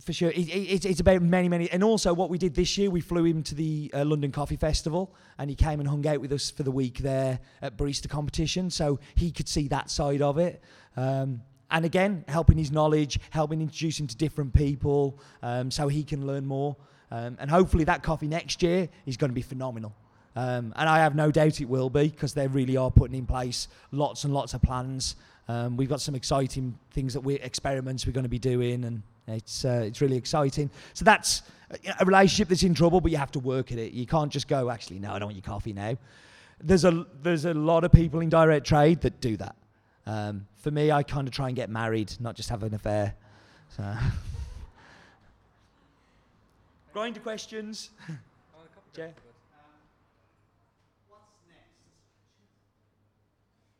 for sure. It, it, it's- about many, many. And also, what we did this year, we flew him to the uh, London Coffee Festival and he came and hung out with us for the week there at barista competition. So he could see that side of it. Um, and again, helping his knowledge, helping introduce him to different people um, so he can learn more. Um, and hopefully, that coffee next year is going to be phenomenal. Um, and I have no doubt it will be because they really are putting in place lots and lots of plans. Um, we've got some exciting things that we experiments we're going to be doing, and it's uh, it's really exciting. So that's a- a relationship that's in trouble, but you have to work at it. You can't just go, actually, no, I don't want your coffee now. There's a there's a lot of people in direct trade that do that. Um, for me, I kind of try and get married, not just have an affair. So. Grinder questions. What's next?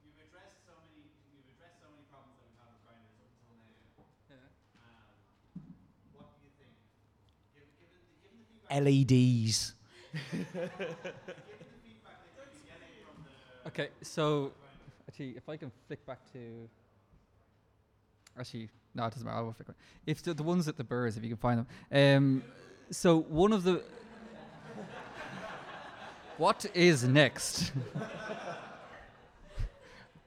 You've addressed so many. You've addressed so many problems that we've had with grinders up until now. Um, what do you think? Given, given, the, given the feedback, LEDs. given the feedback that you've been getting from the Okay, so actually, if I can flick back to. Actually, no, it doesn't matter. I will flick back. If the, the ones at the Burrs, if you can find them. Um, so one of the. what is next?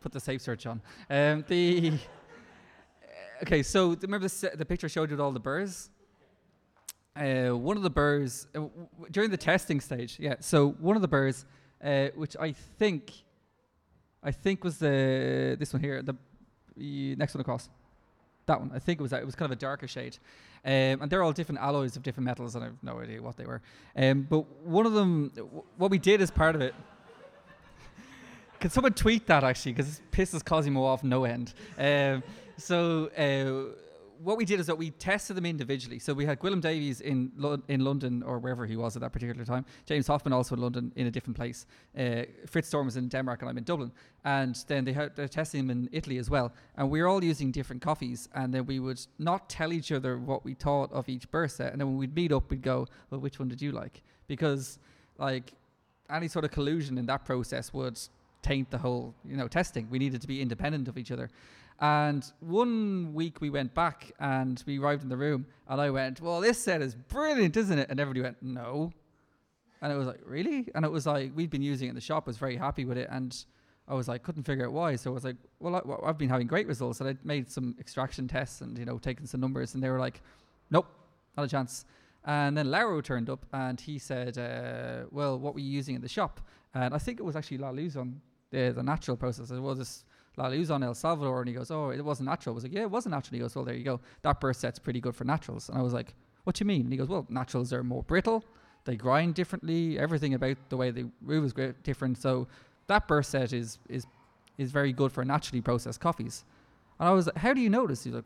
Put the safe search on. Um, the. Okay, so remember the, the picture showed you with all the burrs? Uh, one of the burrs uh, w- during the testing stage, yeah. So one of the burrs, uh, which I think, I think was the this one here, the next one across, that one. I think it was that. It was kind of a darker shade, um, and they're all different alloys of different metals, and I have no idea what they were. Um, but one of them, w- what we did as part of it. Can someone tweet that actually? Because this piss is off no end. Um, so uh, what we did is that we tested them individually. So we had Gwilym Davies in Lo- in London or wherever he was at that particular time. James Hoffmann also in London in a different place. Uh, Fritz Storm was in Denmark and I'm in Dublin. And then they had they're testing him in Italy as well. And we were all using different coffees. And then we would not tell each other what we thought of each burr set. And then when we'd meet up, we'd go, "Well, which one did you like?" Because like any sort of collusion in that process would taint the whole you know testing we needed to be independent of each other and one week we went back and we arrived in the room and i went well this set is brilliant isn't it? And everybody went no. And it was like really? And it was like we'd been using it in the shop was very happy with it. And i was like couldn't figure out why. So i was like well, I, i've been having great results and I'd made some extraction tests and you know taken some numbers. And they were like nope not a chance. And then Lauro turned up and he said, uh, Well, what were you using in the shop? And I think it was actually La Luzon, the, the natural process. I said, Well, this La Luzon El Salvador. And he goes, Oh, it wasn't natural. I was like, Yeah, it wasn't natural. He goes, Well, there you go. That burr set's pretty good for naturals. And I was like, What do you mean? And he goes, Well, naturals are more brittle. They grind differently. Everything about the way they brew is great, different. So that burr set is, is, is very good for naturally processed coffees. And I was like, How do you this? He's like,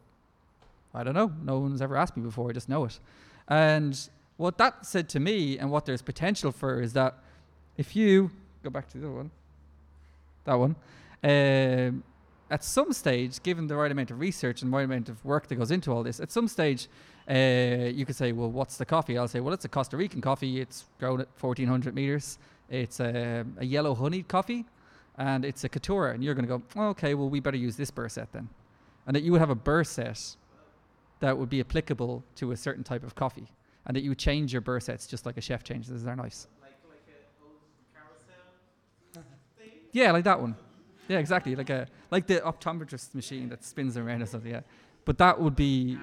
I don't know. No one's ever asked me before. I just know it. And what that said to me, and what there's potential for, is that if you go back to the other one, that one, um, at some stage, given the right amount of research and the right amount of work that goes into all this, at some stage, uh, you could say, well, what's the coffee? I'll say, well, it's a Costa Rican coffee. It's grown at 1400 meters. It's a, a yellow honeyed coffee, and it's a Caturra. And you're going to go, oh, okay, well, we better use this burr set then. And that you would have a burr set that would be applicable to a certain type of coffee, and that you would change your burr sets just like a chef changes their knives. like like a old carousel thing. Yeah, like that one. Yeah, exactly. Like a like the optometrist machine that spins around or something. Yeah, but that would be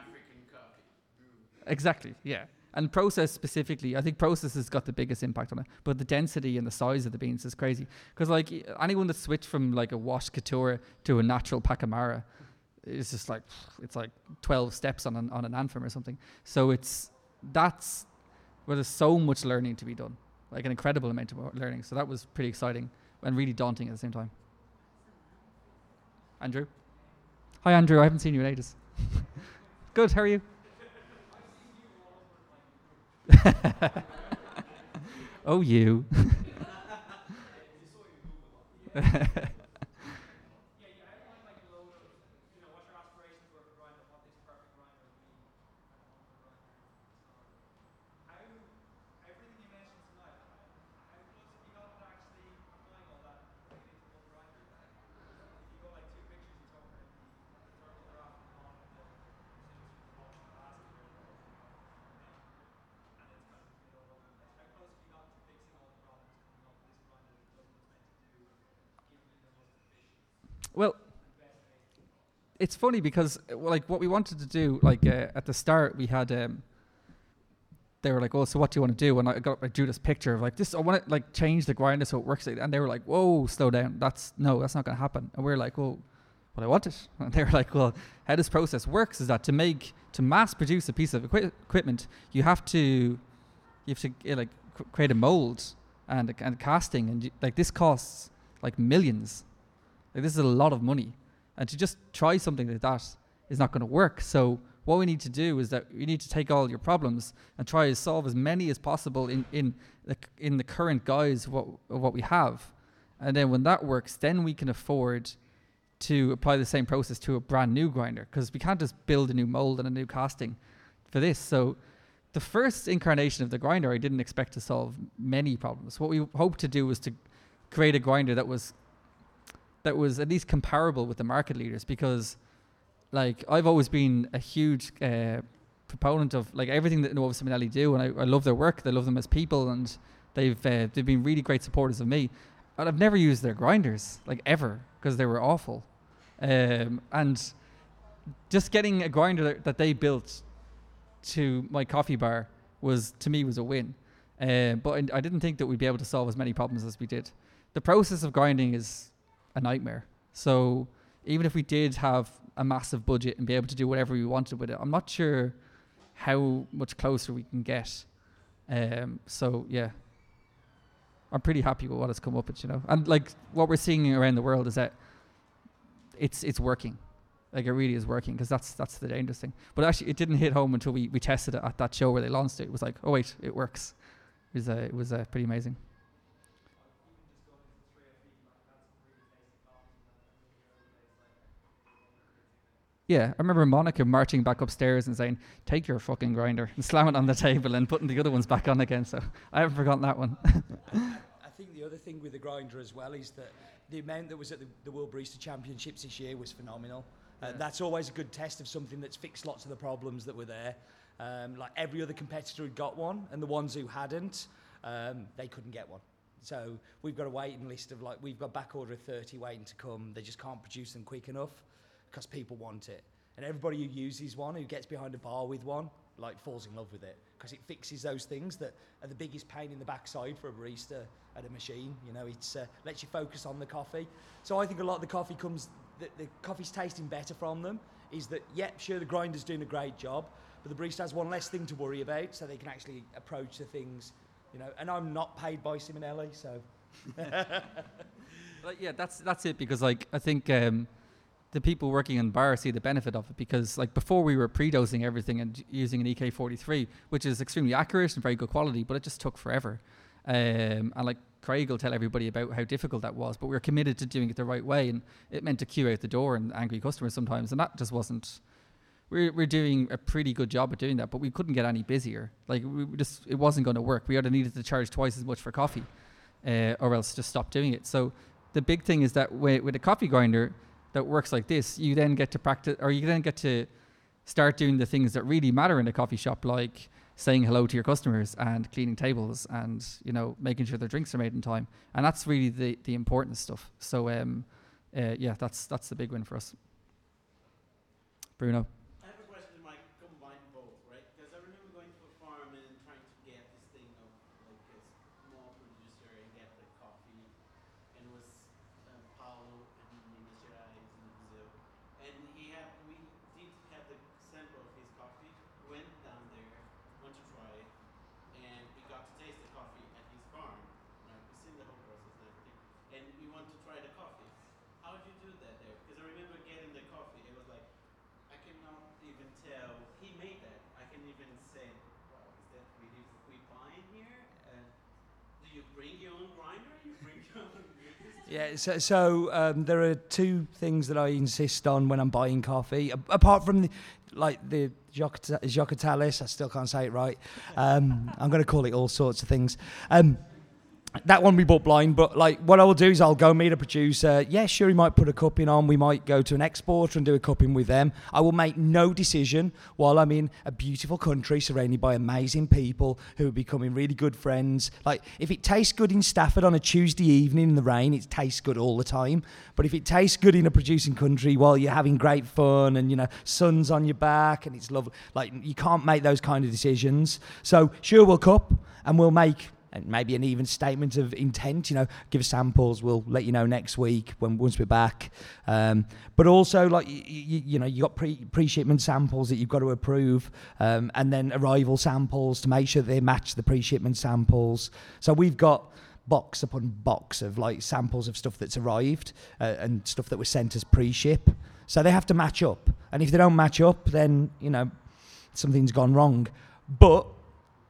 exactly. Yeah, and process specifically, I think process has got the biggest impact on it. But the density and the size of the beans is crazy. Because like anyone that switched from like a washed Caturra to a natural Pacamara, it's just like it's like twelve steps on an on an Anfim or something. So it's that's where there's so much learning to be done, like an incredible amount of learning. So that was pretty exciting and really daunting at the same time. Andrew. Hi, Andrew. I haven't seen you in ages. Good. How are you? oh, you. Yeah, you outlined like a load of, you know, what your aspirations were for grinder, what this perfect grinder would be, and what the grinder is. How, everything you mentioned tonight, how close have you got to actually applying all that, putting it into one grinder? If you go like two pictures, you talk about the, the thermal graph on the percentage of the water capacity or the and it's kind of you know, all over the place. How close have you got to fixing all the problems, coming up with this grinder that does what it's meant to do, giving you the most efficient Well, it's funny because like what we wanted to do, like uh, at the start, we had um, they were like, "Oh, so what do you want to do?" And I got I drew this picture of like this. I want to like change the grinder so it works. And they were like, "Whoa, slow down. That's no, that's not going to happen." And we are like, "Well, but I want it." And they were like, "Well, how this process works is that to make to mass produce a piece of equi- equipment, you have to you have to uh, like create a mold and and casting, and like this costs like millions. Like this is a lot of money." And to just try something like that is not going to work. So what we need to do is that you need to take all your problems and try to solve as many as possible in in the in the current guise of what of what we have, and then when that works, then we can afford to apply the same process to a brand new grinder because we can't just build a new mold and a new casting for this. So the first incarnation of the grinder, I didn't expect to solve many problems. What we hoped to do was to create a grinder that was that was at least comparable with the market leaders because like I've always been a huge uh, proponent of like everything that Nuova Simonelli do and I, I love their work. I love them as people and they've uh, they've been really great supporters of me. And I've never used their grinders like ever because they were awful. Um, and just getting a grinder that, that they built to my coffee bar was to me was a win. Uh, but I didn't think that we'd be able to solve as many problems as we did. The process of grinding is a nightmare. So even if we did have a massive budget and be able to do whatever we wanted with it, I'm not sure how much closer we can get. Um, so yeah, I'm pretty happy with what has come up with, you know. And like what we're seeing around the world is that it's it's working. Like it really is working because that's that's the dangerous thing. But actually, it didn't hit home until we, we tested it at that show where they launched it. It was like, oh wait, it works. It was uh, it was uh, pretty amazing. Yeah, I remember Monica marching back upstairs and saying, "Take your fucking grinder," and slamming it on the table and putting the other ones back on again. So I haven't forgotten that one. I think the other thing with the grinder as well is that the amount that was at the, the World Barista Championships this year was phenomenal. Uh, That's always a good test of something that's fixed lots of the problems that were there. Um, like every other competitor had got one, and the ones who hadn't, um, they couldn't get one. So we've got a waiting list of like we've got back order of 30 waiting to come. They just can't produce them quick enough because people want it. And everybody who uses one, who gets behind a bar with one, like falls in love with it because it fixes those things that are the biggest pain in the backside for a barista at a machine. You know, it uh, lets you focus on the coffee. So I think a lot of the coffee comes, the, the coffee's tasting better from them. Is that yep, sure the grinder's doing a great job, but the barista has one less thing to worry about, so they can actually approach the things. You know, and I'm not paid by Simonelli, so yeah, that's that's it because like I think um, the people working in bar see the benefit of it because like before we were pre-dosing everything and using an EK43, which is extremely accurate and very good quality, but it just took forever. Um, and like Craig will tell everybody about how difficult that was, but we were committed to doing it the right way, and it meant to queue out the door and angry customers sometimes, and that just wasn't. We're, we're doing a pretty good job at doing that, but we couldn't get any busier. Like we just, it wasn't going to work. We either needed to charge twice as much for coffee, uh, or else just stop doing it. So the big thing is that with, with a coffee grinder that works like this, you then get to practice, or you then get to start doing the things that really matter in a coffee shop, like saying hello to your customers and cleaning tables and you know making sure their drinks are made in time, and that's really the the important stuff. So um, uh, yeah, that's that's the big win for us. Bruno. I have a question that might combine both, right? Because I remember going to a farm and trying to get this thing of like a small producer and get the coffee, and it was um, Paulo in Minas Gerais in Brazil, and he had we did have the sample of his coffee, went down there, went to try it, and we got to taste the coffee at his farm, right? We seen the whole process and everything, and we want to try the coffee. How would you do that there? Because I remember getting the coffee, it was like. I cannot even tell. He made that. I can even say, wow, is that really we buying here? And do you bring your own grinder? You bring your own grease? Yeah, so, so um, there are two things that I insist on when I'm buying coffee, a- apart from the, like the Jocatalis, I still can't say it right. Um, I'm going to call it all sorts of things. Um, that one we bought blind, but like what I will do is I'll go meet a producer. Yeah, sure, he might put a cupping on. We might go to an exporter and do a cupping with them. I will make no decision while I'm in a beautiful country surrounded by amazing people who are becoming really good friends. Like if it tastes good in Stafford on a Tuesday evening in the rain, it tastes good all the time. But if it tastes good in a producing country while you're having great fun and you know sun's on your back and it's lovely, like you can't make those kind of decisions. So sure, we'll cup and we'll make maybe an even statement of intent. You know, give us samples. We'll let you know next week when once we're back. Um, but also, like you, you, you know, you got pre pre shipment samples that you've got to approve, um, and then arrival samples to make sure they match the pre shipment samples. So we've got box upon box of like samples of stuff that's arrived uh, and stuff that was sent as pre ship. So they have to match up. And if they don't match up, then you know something's gone wrong. But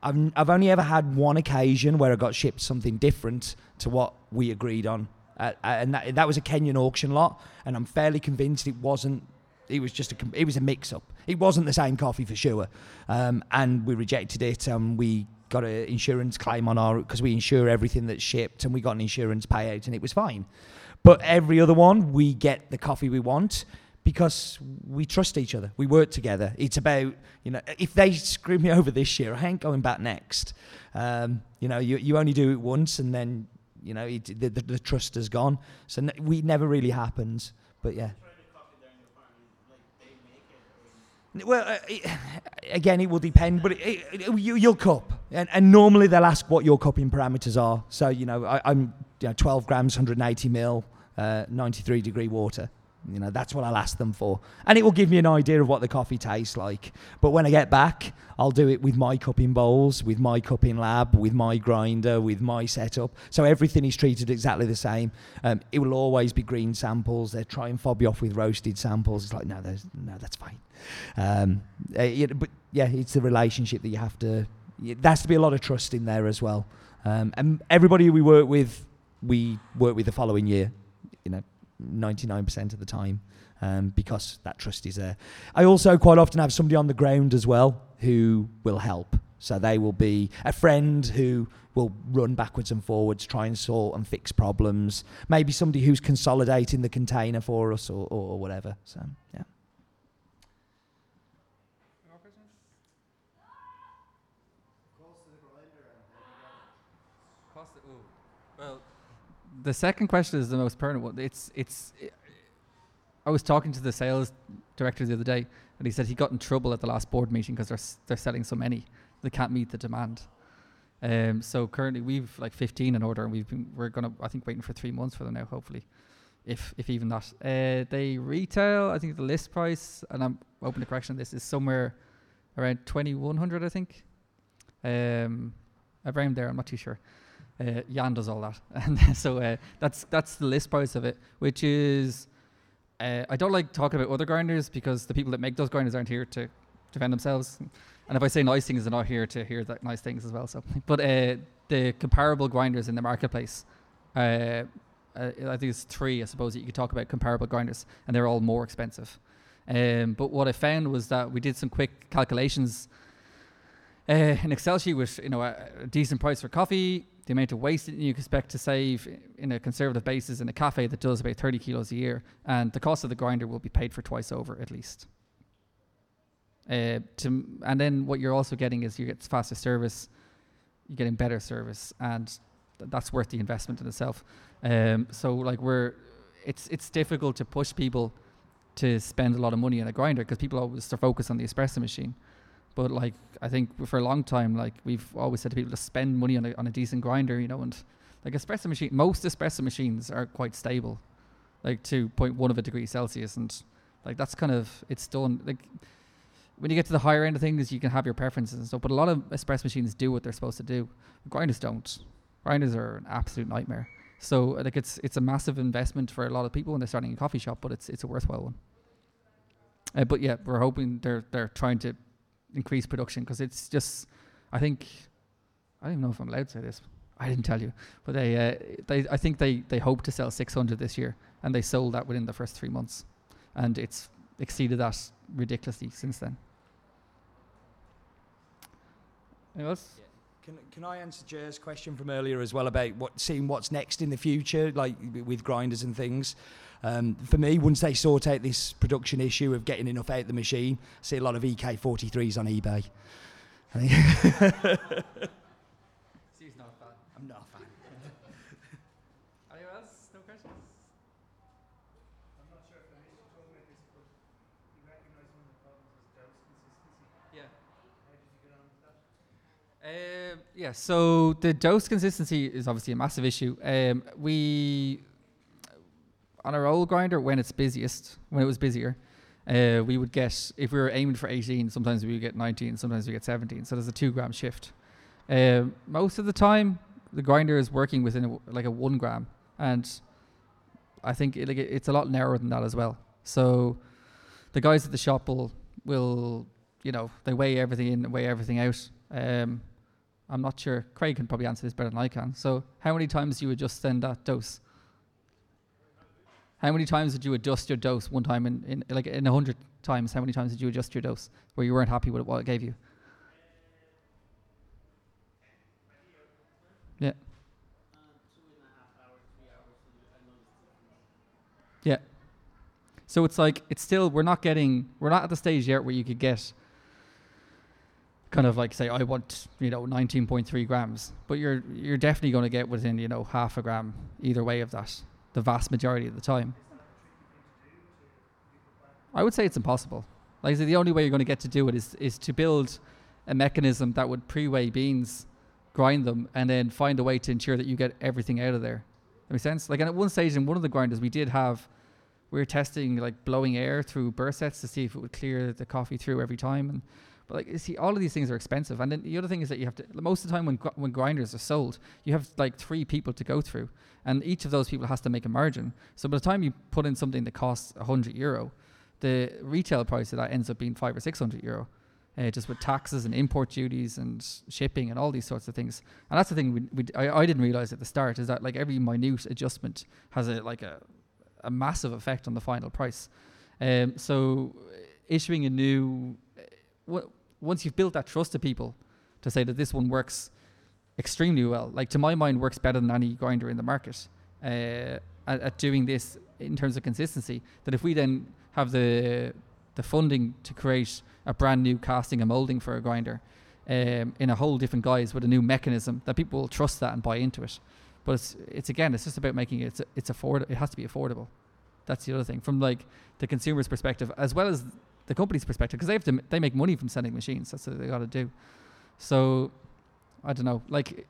I've I've only ever had one occasion where I got shipped something different to what we agreed on, uh, and that that was a Kenyan auction lot. And I'm fairly convinced it wasn't. It was just a it was a mix up. It wasn't the same coffee for sure, um, and we rejected it. And we got an insurance claim on our because we insure everything that's shipped, and we got an insurance payout, and it was fine. But every other one, we get the coffee we want because we trust each other. We work together. It's about, you know, if they screw me over this year, I ain't going back next. Um, you know, you, you only do it once and then, you know, it, the, the, the trust is gone. So n- we never really happens. But yeah. Well, uh, it, again, it will depend, but it, it, you, you'll cup, and, and normally they'll ask what your cupping parameters are. So you know, I, I'm you know, 12 grams, 180 mil, uh, 93 degree water. You know, that's what I'll ask them for, and it will give me an idea of what the coffee tastes like. But when I get back, I'll do it with my cupping bowls, with my cupping lab, with my grinder, with my setup. So everything is treated exactly the same. Um, it will always be green samples. They try and fob you off with roasted samples. It's like no, no, that's fine. Um, uh, but yeah, it's the relationship that you have to. There has to be a lot of trust in there as well. Um, and everybody we work with, we work with the following year. You know, ninety nine percent of the time, um, because that trust is there. I also quite often have somebody on the ground as well who will help. So they will be a friend who will run backwards and forwards, try and sort and fix problems. Maybe somebody who's consolidating the container for us or, or, or whatever. So yeah. The second question is the most pertinent one. It's it's. I was talking to the sales director the other day, and he said he got in trouble at the last board meeting because they're they're selling so many, they can't meet the demand. Um, so currently we've like 15 in order, and we've been we're gonna I think waiting for three months for them now, hopefully, if if even that. Uh, they retail I think the list price, and I'm open to correction. This is somewhere around 2100, I think. Um, around there, I'm not too sure. Uh, Jan does all that, and so uh, that's that's the list price of it, which is. Uh, I don't like talking about other grinders because the people that make those grinders aren't here to defend themselves, and if I say nice things, they're not here to hear that nice things as well. So, but uh, the comparable grinders in the marketplace, uh, uh, I think it's three. I suppose that you could talk about comparable grinders, and they're all more expensive. Um, but what I found was that we did some quick calculations. Uh, an Excel sheet with you know a, a decent price for coffee, the amount of waste that you expect to save in a conservative basis in a cafe that does about 30 kilos a year, and the cost of the grinder will be paid for twice over at least. Uh, to, and then what you're also getting is you get faster service, you're getting better service, and th- that's worth the investment in itself. Um, so like we're, it's it's difficult to push people to spend a lot of money on a grinder because people always are focused on the espresso machine. But like I think for a long time, like we've always said to people to spend money on a on a decent grinder, you know, and like espresso machine, most espresso machines are quite stable, like to 0.1 of a degree Celsius, and like that's kind of it's done. Like when you get to the higher end of things, you can have your preferences and stuff. But a lot of espresso machines do what they're supposed to do. Grinders don't. Grinders are an absolute nightmare. So like it's it's a massive investment for a lot of people when they're starting a coffee shop, but it's it's a worthwhile one. Uh, but yeah, we're hoping they're they're trying to increase production because it's just I think I don't even know if I'm allowed to say this. I didn't tell you, but they uh, they I think they they hope to sell 600 this year, and they sold that within the first three months, and it's exceeded that ridiculously since then. Anyone else? Can, can I answer Jer's question from earlier as well about what seeing what's next in the future, like with grinders and things? Um, for me, once they sort out this production issue of getting enough out the machine, I see a lot of E EK43s on eBay. I think Steve's not a fan. I'm not a fan. Anyone else? No questions? I'm not sure if I mentioned told about this, but you recognise one of the problems was dose consistency. Yeah. How did you get on with that? Um, yeah, so the dose consistency is obviously a massive issue. Um, we, on our old grinder, when it's busiest, when it was busier, uh, we would get, if we were aiming for 18, sometimes we would get 19, sometimes we get 17. So there's a two gram shift. Um, most of the time, the grinder is working within like a one gram. And I think it, like, it's a lot narrower than that as well. So the guys at the shop will will you know they weigh everything in, weigh everything out. Um, I'm not sure. Craig can probably answer this better than I can. So, how many times do you adjust then that dose? How many times did you adjust your dose one time in, in like in a hundred times? How many times did you adjust your dose where you weren't happy with what it gave you? Yeah. Difference. So it's like it's still we're not getting we're not at the stage yet where you could get kind of like say I want you know 19.3 grams, but you're you're definitely going to get within you know half a gram either way of that the vast majority of the time. I would say it's impossible. Like say, the only way you're going to get to do it is is to build a mechanism that would pre-weigh beans, grind them, and then find a way to ensure that you get everything out of there. That makes sense. Like and at one stage in one of the grinders, we did have we were testing like blowing air through burr sets to see if it would clear the coffee through every time. And but like you see, all of these things are expensive. And then the other thing is that you have to most of the time when when grinders are sold, you have like three people to go through, and each of those people has to make a margin. So by the time you put in something that costs hundred euro, the retail price of that ends up being five or six hundred euro. Uh, just with taxes and import duties and shipping and all these sorts of things, and that's the thing we, we I, I didn't realize at the start is that like every minute adjustment has a like a a massive effect on the final price. Um, so issuing a new, uh, once you've built that trust to people to say that this one works extremely well, like to my mind works better than any grinder in the market uh, at, at doing this in terms of consistency. That if we then have the the funding to create a brand new casting and molding for a grinder um, in a whole different guise with a new mechanism, that people will trust that and buy into it. But it's it's again, it's just about making it it's it's afford it has to be affordable. That's the other thing from like the consumer's perspective as well as the company's perspective because they have to m- they make money from selling machines. That's what they got to do. So I don't know, like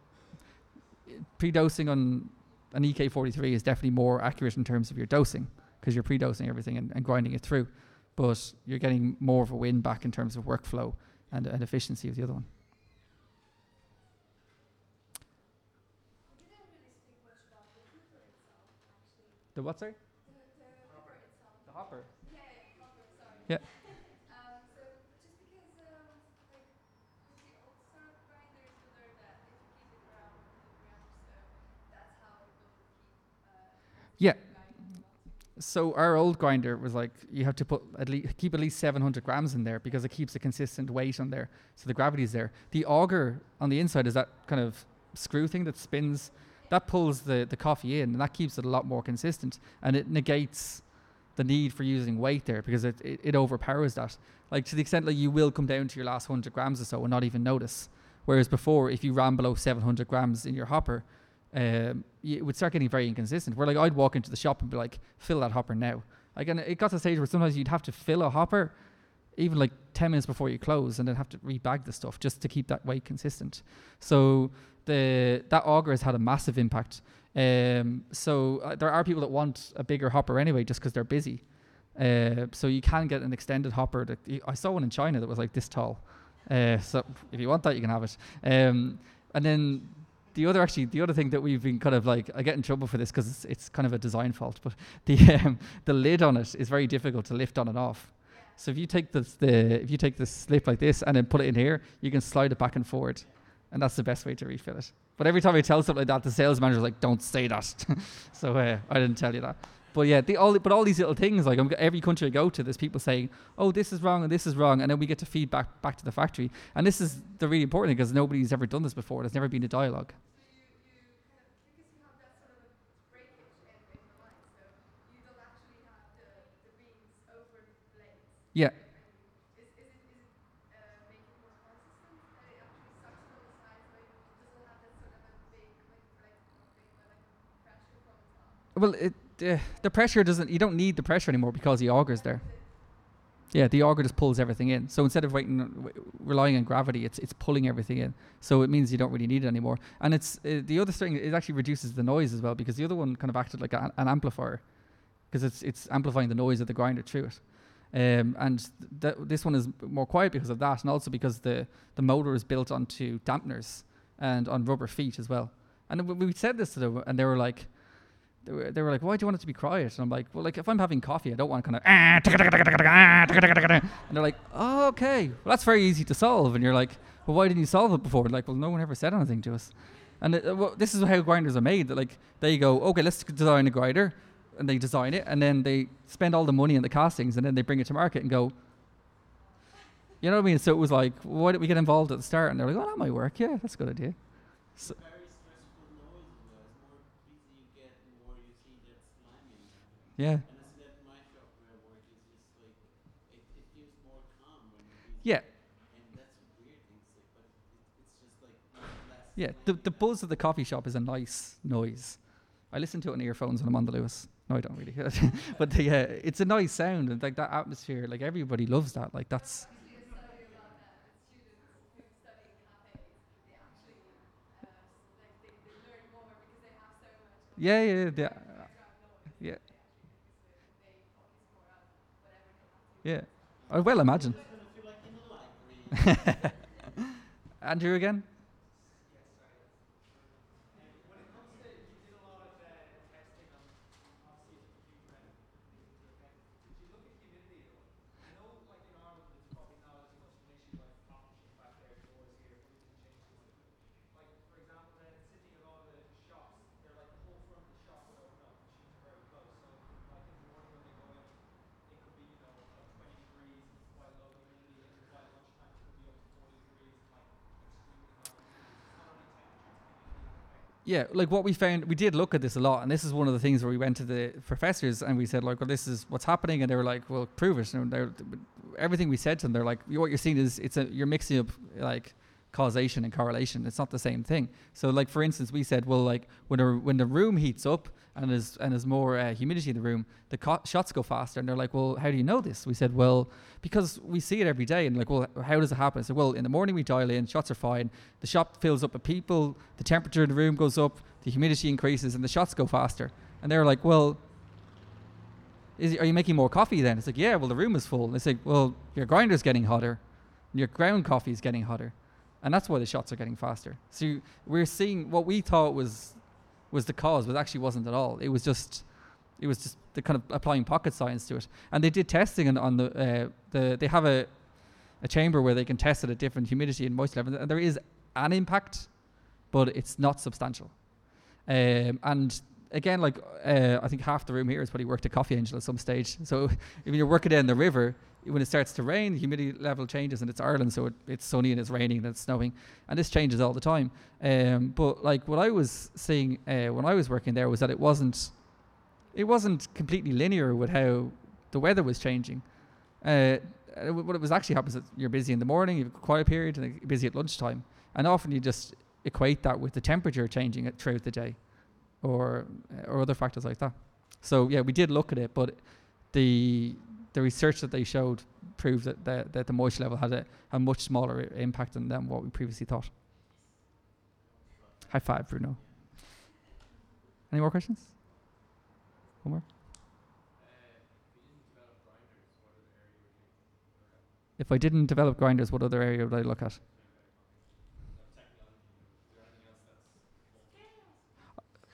pre-dosing on an EK43 is definitely more accurate in terms of your dosing because you're pre-dosing everything and, and grinding it through, but you're getting more of a win back in terms of workflow and, and efficiency of the other one. The what, sorry? The hopper. Yeah. Um, so just because, um, like, with the old style grinders, we learned that if you keep it around 100 grams or so, that's how it will keep, uh, Yeah. So our old grinder was like you have to put at least keep at least 700 grams in there because it keeps a consistent weight on there, so the gravity is there. The auger on the inside is that kind of screw thing that spins, that pulls the the coffee in, and that keeps it a lot more consistent, and it negates the need for using weight there because it, it, it overpowers that. Like to the extent like you will come down to your last 100 grams or so and not even notice. Whereas before, if you ran below 700 grams in your hopper, um, it would start getting very inconsistent. Where like I'd walk into the shop and be like, fill that hopper now. Like, and it got to the stage where sometimes you'd have to fill a hopper even like 10 minutes before you close and then have to rebag the stuff just to keep that weight consistent. So the that auger has had a massive impact. Um, so uh, there are people that want a bigger hopper anyway just because they're busy. Uh, so you can get an extended hopper. That y- I saw one in China that was like this tall. Uh, so if you want that, you can have it. Um, and then the other actually the other thing that we've been kind of like I get in trouble for this because it's, it's kind of a design fault, but the um, the lid on it is very difficult to lift on and off. So if you take this the if you take this slip like this and then put it in here, you can slide it back and forward, and that's the best way to refill it. But every time I tell something like that, the sales manager's like, "Don't say that." so uh, I didn't tell you that. But yeah, the all but all these little things like every country I go to, there's people saying, "Oh, this is wrong and this is wrong," and then we get to feedback back to the factory. And this is the really important thing because nobody's ever done this before. There's never been a dialogue. Yeah. Is it, uh, on the pressure uh, doesn't. You don't need the pressure anymore because the auger's there. Yeah, the auger just pulls everything in. So instead of waiting, relying on gravity, it's it's pulling everything in. So it means you don't really need it anymore. And it's uh, the other thing. It actually reduces the noise as well because the other one kind of acted like a, an amplifier because it's it's amplifying the noise of the grinder through it. Um, and th- th- this one is more quiet because of that, and also because the the motor is built onto dampeners and on rubber feet as well. And we said this to them, and they were like, they were, they were like, why do you want it to be quiet? And I'm like, well, like if I'm having coffee, I don't want kind of. And they're like, oh, okay, well that's very easy to solve. And you're like, well, why didn't you solve it before? And Like, well, no one ever said anything to us. And it, uh, well, this is how grinders are made. That like they go, okay, let's design a grinder, and they design it, and then they spend all the money on the castings, and then they bring it to market and go. You know what I mean? So it was like, why did we get involved at the start? And they're like, oh, that might work. Yeah, that's a good idea. So, like less. yeah. The the buzz of the coffee shop is a nice noise. I listen to it in earphones when I'm on the Luas. No, I don't really. Hear that. But the, uh, it's a nice sound and like that atmosphere. Like everybody loves that. Like that's Yeah, yeah, study yeah. I well imagine. Andrew again. when it comes to, you did a lot of uh, testing on, obviously, the computer and into effect. Did you look at humidity though? I know, like in Ireland, it's probably not as much an issue like coffee shop back there, doors here, but it can change too much. But, like, for example, then sitting at all the shops, they're like the whole front of the shop would open up, machines are very close. So, like in the morning when they go in, it could be, you know, like 20 degrees, quite low humidity, and by lunchtime it could be up to 40 degrees, like extremely hot. It's not only temperature, it's humidity effect. Yeah, like what we found, we did look at this a lot, and this is one of the things where we went to the professors and we said, like, well, this is what's happening, and they were like, well, prove it. And everything we said to them, they're like, what you're seeing is it's a you're mixing up like causation and correlation. It's not the same thing. So, like for instance, we said, well, like when a, when the room heats up and there's and there's more uh, humidity in the room, the co- shots go faster. And they're like, well, how do you know this? We said, well, because we see it every day. And like, well, how does it happen? I said, well, in the morning we dial in, shots are fine. The shop fills up with people, the temperature in the room goes up, the humidity increases, and the shots go faster. And they're like, well, is, are you making more coffee then? It's like, yeah, well, the room is full. And it's like, well, your grinder's getting hotter, and your ground coffee is getting hotter. And that's why the shots are getting faster. So we're seeing what we thought was was the cause, but actually wasn't at all. It was just it was just the kind of applying pocket science to it. And they did testing on, on the uh, the they have a a chamber where they can test it at different humidity and moisture levels, and there is an impact, but it's not substantial. Um, and again, like uh, I think half the room here has probably worked at Coffee Angel at some stage. So if you're working in the river, when it starts to rain, the humidity level changes, and it's Ireland, so it, it's sunny and it's raining and it's snowing, and this changes all the time. Um, but like what I was seeing uh, when I was working there was that it wasn't, it wasn't completely linear with how the weather was changing. Uh, what it was actually happens is you're busy in the morning, you have a quiet period, and you're busy at lunchtime, and often you just equate that with the temperature changing it throughout the day, or or other factors like that. So yeah, we did look at it, but the the research that they showed proved that the, that the moisture level had a, a much smaller impact than, than what we previously thought. High five, Bruno. Any more questions? One more. If I didn't develop grinders, what other area would I look at?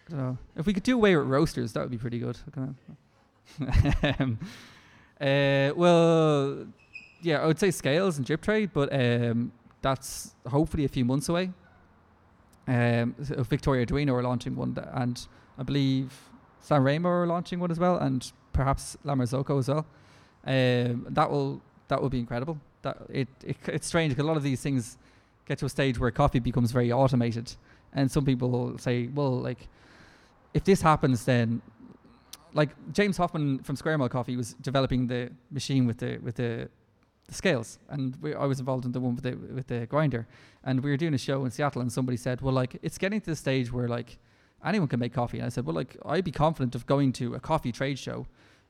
I don't know. If we could do away with roasters, that would be pretty good. Um, uh, well, yeah, I would say scales and drip trade, but um, that's hopefully a few months away. Um, so Victoria Arduino are launching one, and I believe San Remo are launching one as well, and perhaps La Marzocco as well. Um, that will that will be incredible. That it, it it's strange because a lot of these things get to a stage where coffee becomes very automated, and some people say, well, like if this happens, then like James Hoffmann from Square Mile Coffee was developing the machine with the with the, the scales, and we, I was involved in the one with the with the grinder, and we were doing a show in Seattle, and somebody said, well, like it's getting to the stage where like anyone can make coffee, and I said, well, like I'd be confident of going to a coffee trade show.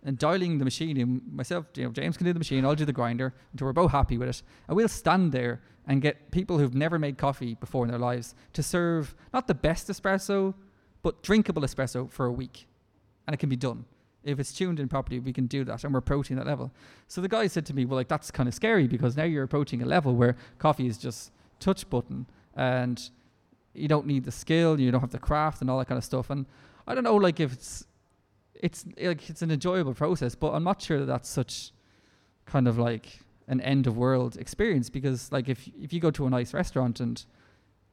And dialing the machine in myself, you know, James can do the machine, I'll do the grinder until we're both happy with it. And we'll stand there and get people who've never made coffee before in their lives to serve not the best espresso, but drinkable espresso for a week. And it can be done. If it's tuned in properly, we can do that and we're approaching that level. So the guy said to me, Well, like that's kind of scary because now you're approaching a level where coffee is just touch button and you don't need the skill, you don't have the craft and all that kind of stuff. And I don't know like if it's it's like it's an enjoyable process. But I'm not sure that that's such kind of like an end of world experience because like if if you go to a nice restaurant and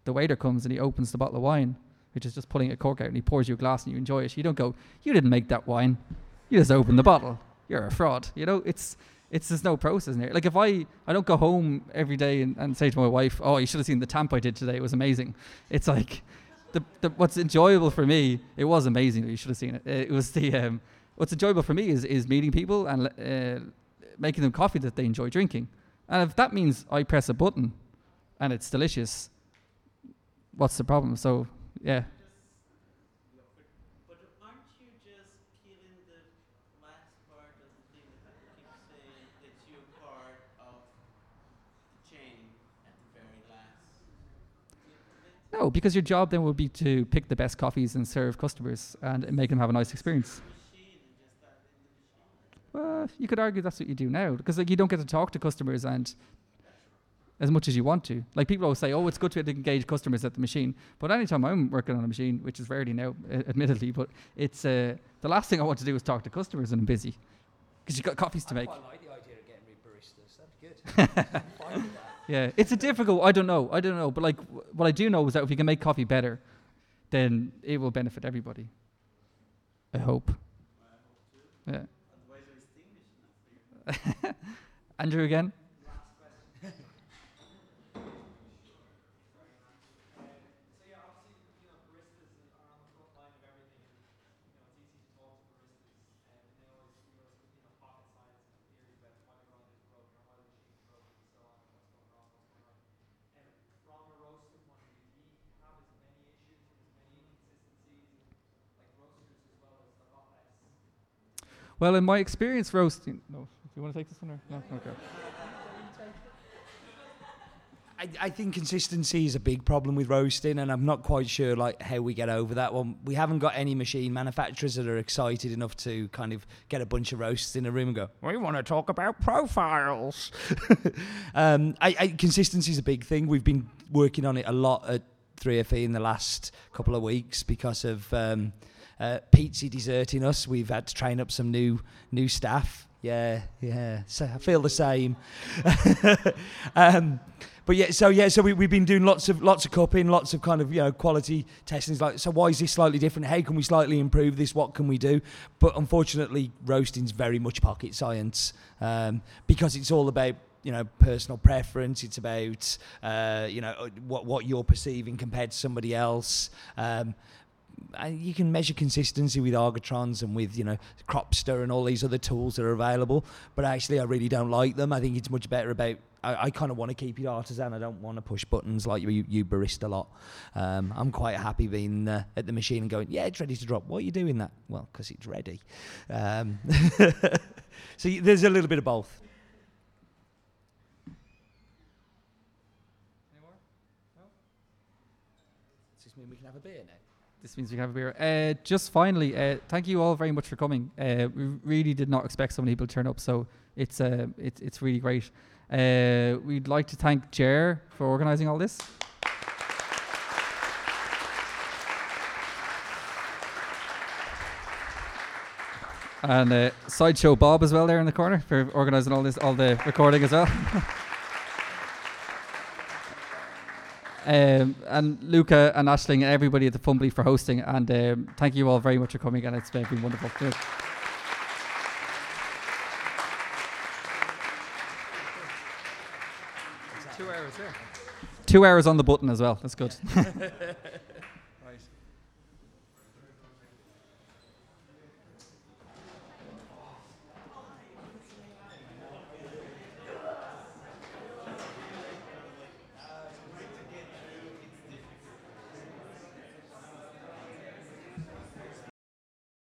the waiter comes and he opens the bottle of wine, which is just pulling a cork out and he pours you a glass and you enjoy it, you don't go, you didn't make that wine, you just open the bottle, you're a fraud. You know, it's it's there's no process in there. Like if I I don't go home every day and, and say to my wife, oh, you should have seen the tamp I did today, it was amazing. It's like the, the what's enjoyable for me, it was amazing. You should have seen it. It was the um, what's enjoyable for me is is meeting people and uh, making them coffee that they enjoy drinking. And if that means I press a button and it's delicious, what's the problem? So yeah, But aren't you just killing the last part of the thing that you keep saying that you're part of the chain at the very last? no, because your job then would be to pick the best coffees and serve customers and make them have a nice experience. Well, you could argue that's what you do now because like you don't get to talk to customers and as much as you want to. Like people always say, "Oh, it's good to engage customers at the machine," but anytime I'm working on a machine, which is rarely now, uh, admittedly, but it's uh, the last thing I want to do is talk to customers and I'm busy because you've got coffees to make. like the idea of getting rid of baristas. That'd be good. Fine with that. Yeah, it's a difficult. I don't know. I don't know, but like w- what I do know is that if you can make coffee better, then it will benefit everybody. I hope. Yeah. Otherwise, you're extinguishing us. Andrew again. So yeah, obviously, you know, baristas are on the front line of everything. And, you know, it's easy to talk to baristas, and they always give us, you know, pocket science and theories about why the ground is broken or why the machine's broken and so on, and what's going wrong, what's going on. And from a roasting point of view, do you have as many issues and as many inconsistencies and like roasters as well as a lot less? Well, in my experience roasting, no. Do you want to take this one or no? Okay. I, I think consistency is a big problem with roasting, and I'm not quite sure like how we get over that one. We haven't got any machine manufacturers that are excited enough to kind of get a bunch of roasts in a room and go, "We want to talk about profiles." um, I, I, consistency is a big thing. We've been working on it a lot at 3FE in the last couple of weeks because of um, uh, deserting us. We've had to train up some new new staff. Yeah, yeah. So I feel the same. um, but yeah, so yeah, so we, we've been doing lots of lots of cupping, lots of kind of you know quality testing. Like, so why is this slightly different? How can we slightly improve this? What can we do? But unfortunately, roasting's very much pocket science um, because it's all about you know personal preference. It's about uh, you know what what you're perceiving compared to somebody else. Um, you can measure consistency with Agtrons and with you know Cropster and all these other tools that are available. But actually, I really don't like them. I think it's much better about. I, I kind of want to keep it artisan. I don't want to push buttons like you, you barista lot. Um, I'm quite happy being uh, at the machine and going, yeah, it's ready to drop. Why are you doing that? Well, because it's ready. Um, so there's a little bit of both. Does this mean we can have a beer now? This means we can have a beer. Uh, just finally, uh, thank you all very much for coming. Uh, we really did not expect so many people to turn up, so it's uh, it's it's really great. Uh, we'd like to thank Jer for organising all this. And uh, sideshow Bob as well there in the corner for organising all this, all the recording as well. Um, and Luca and Ashling and everybody at the Fumbally for hosting. And um, thank you all very much for coming, and it's been wonderful. Cheers. Two hours there. Two hours on the button as well. That's good.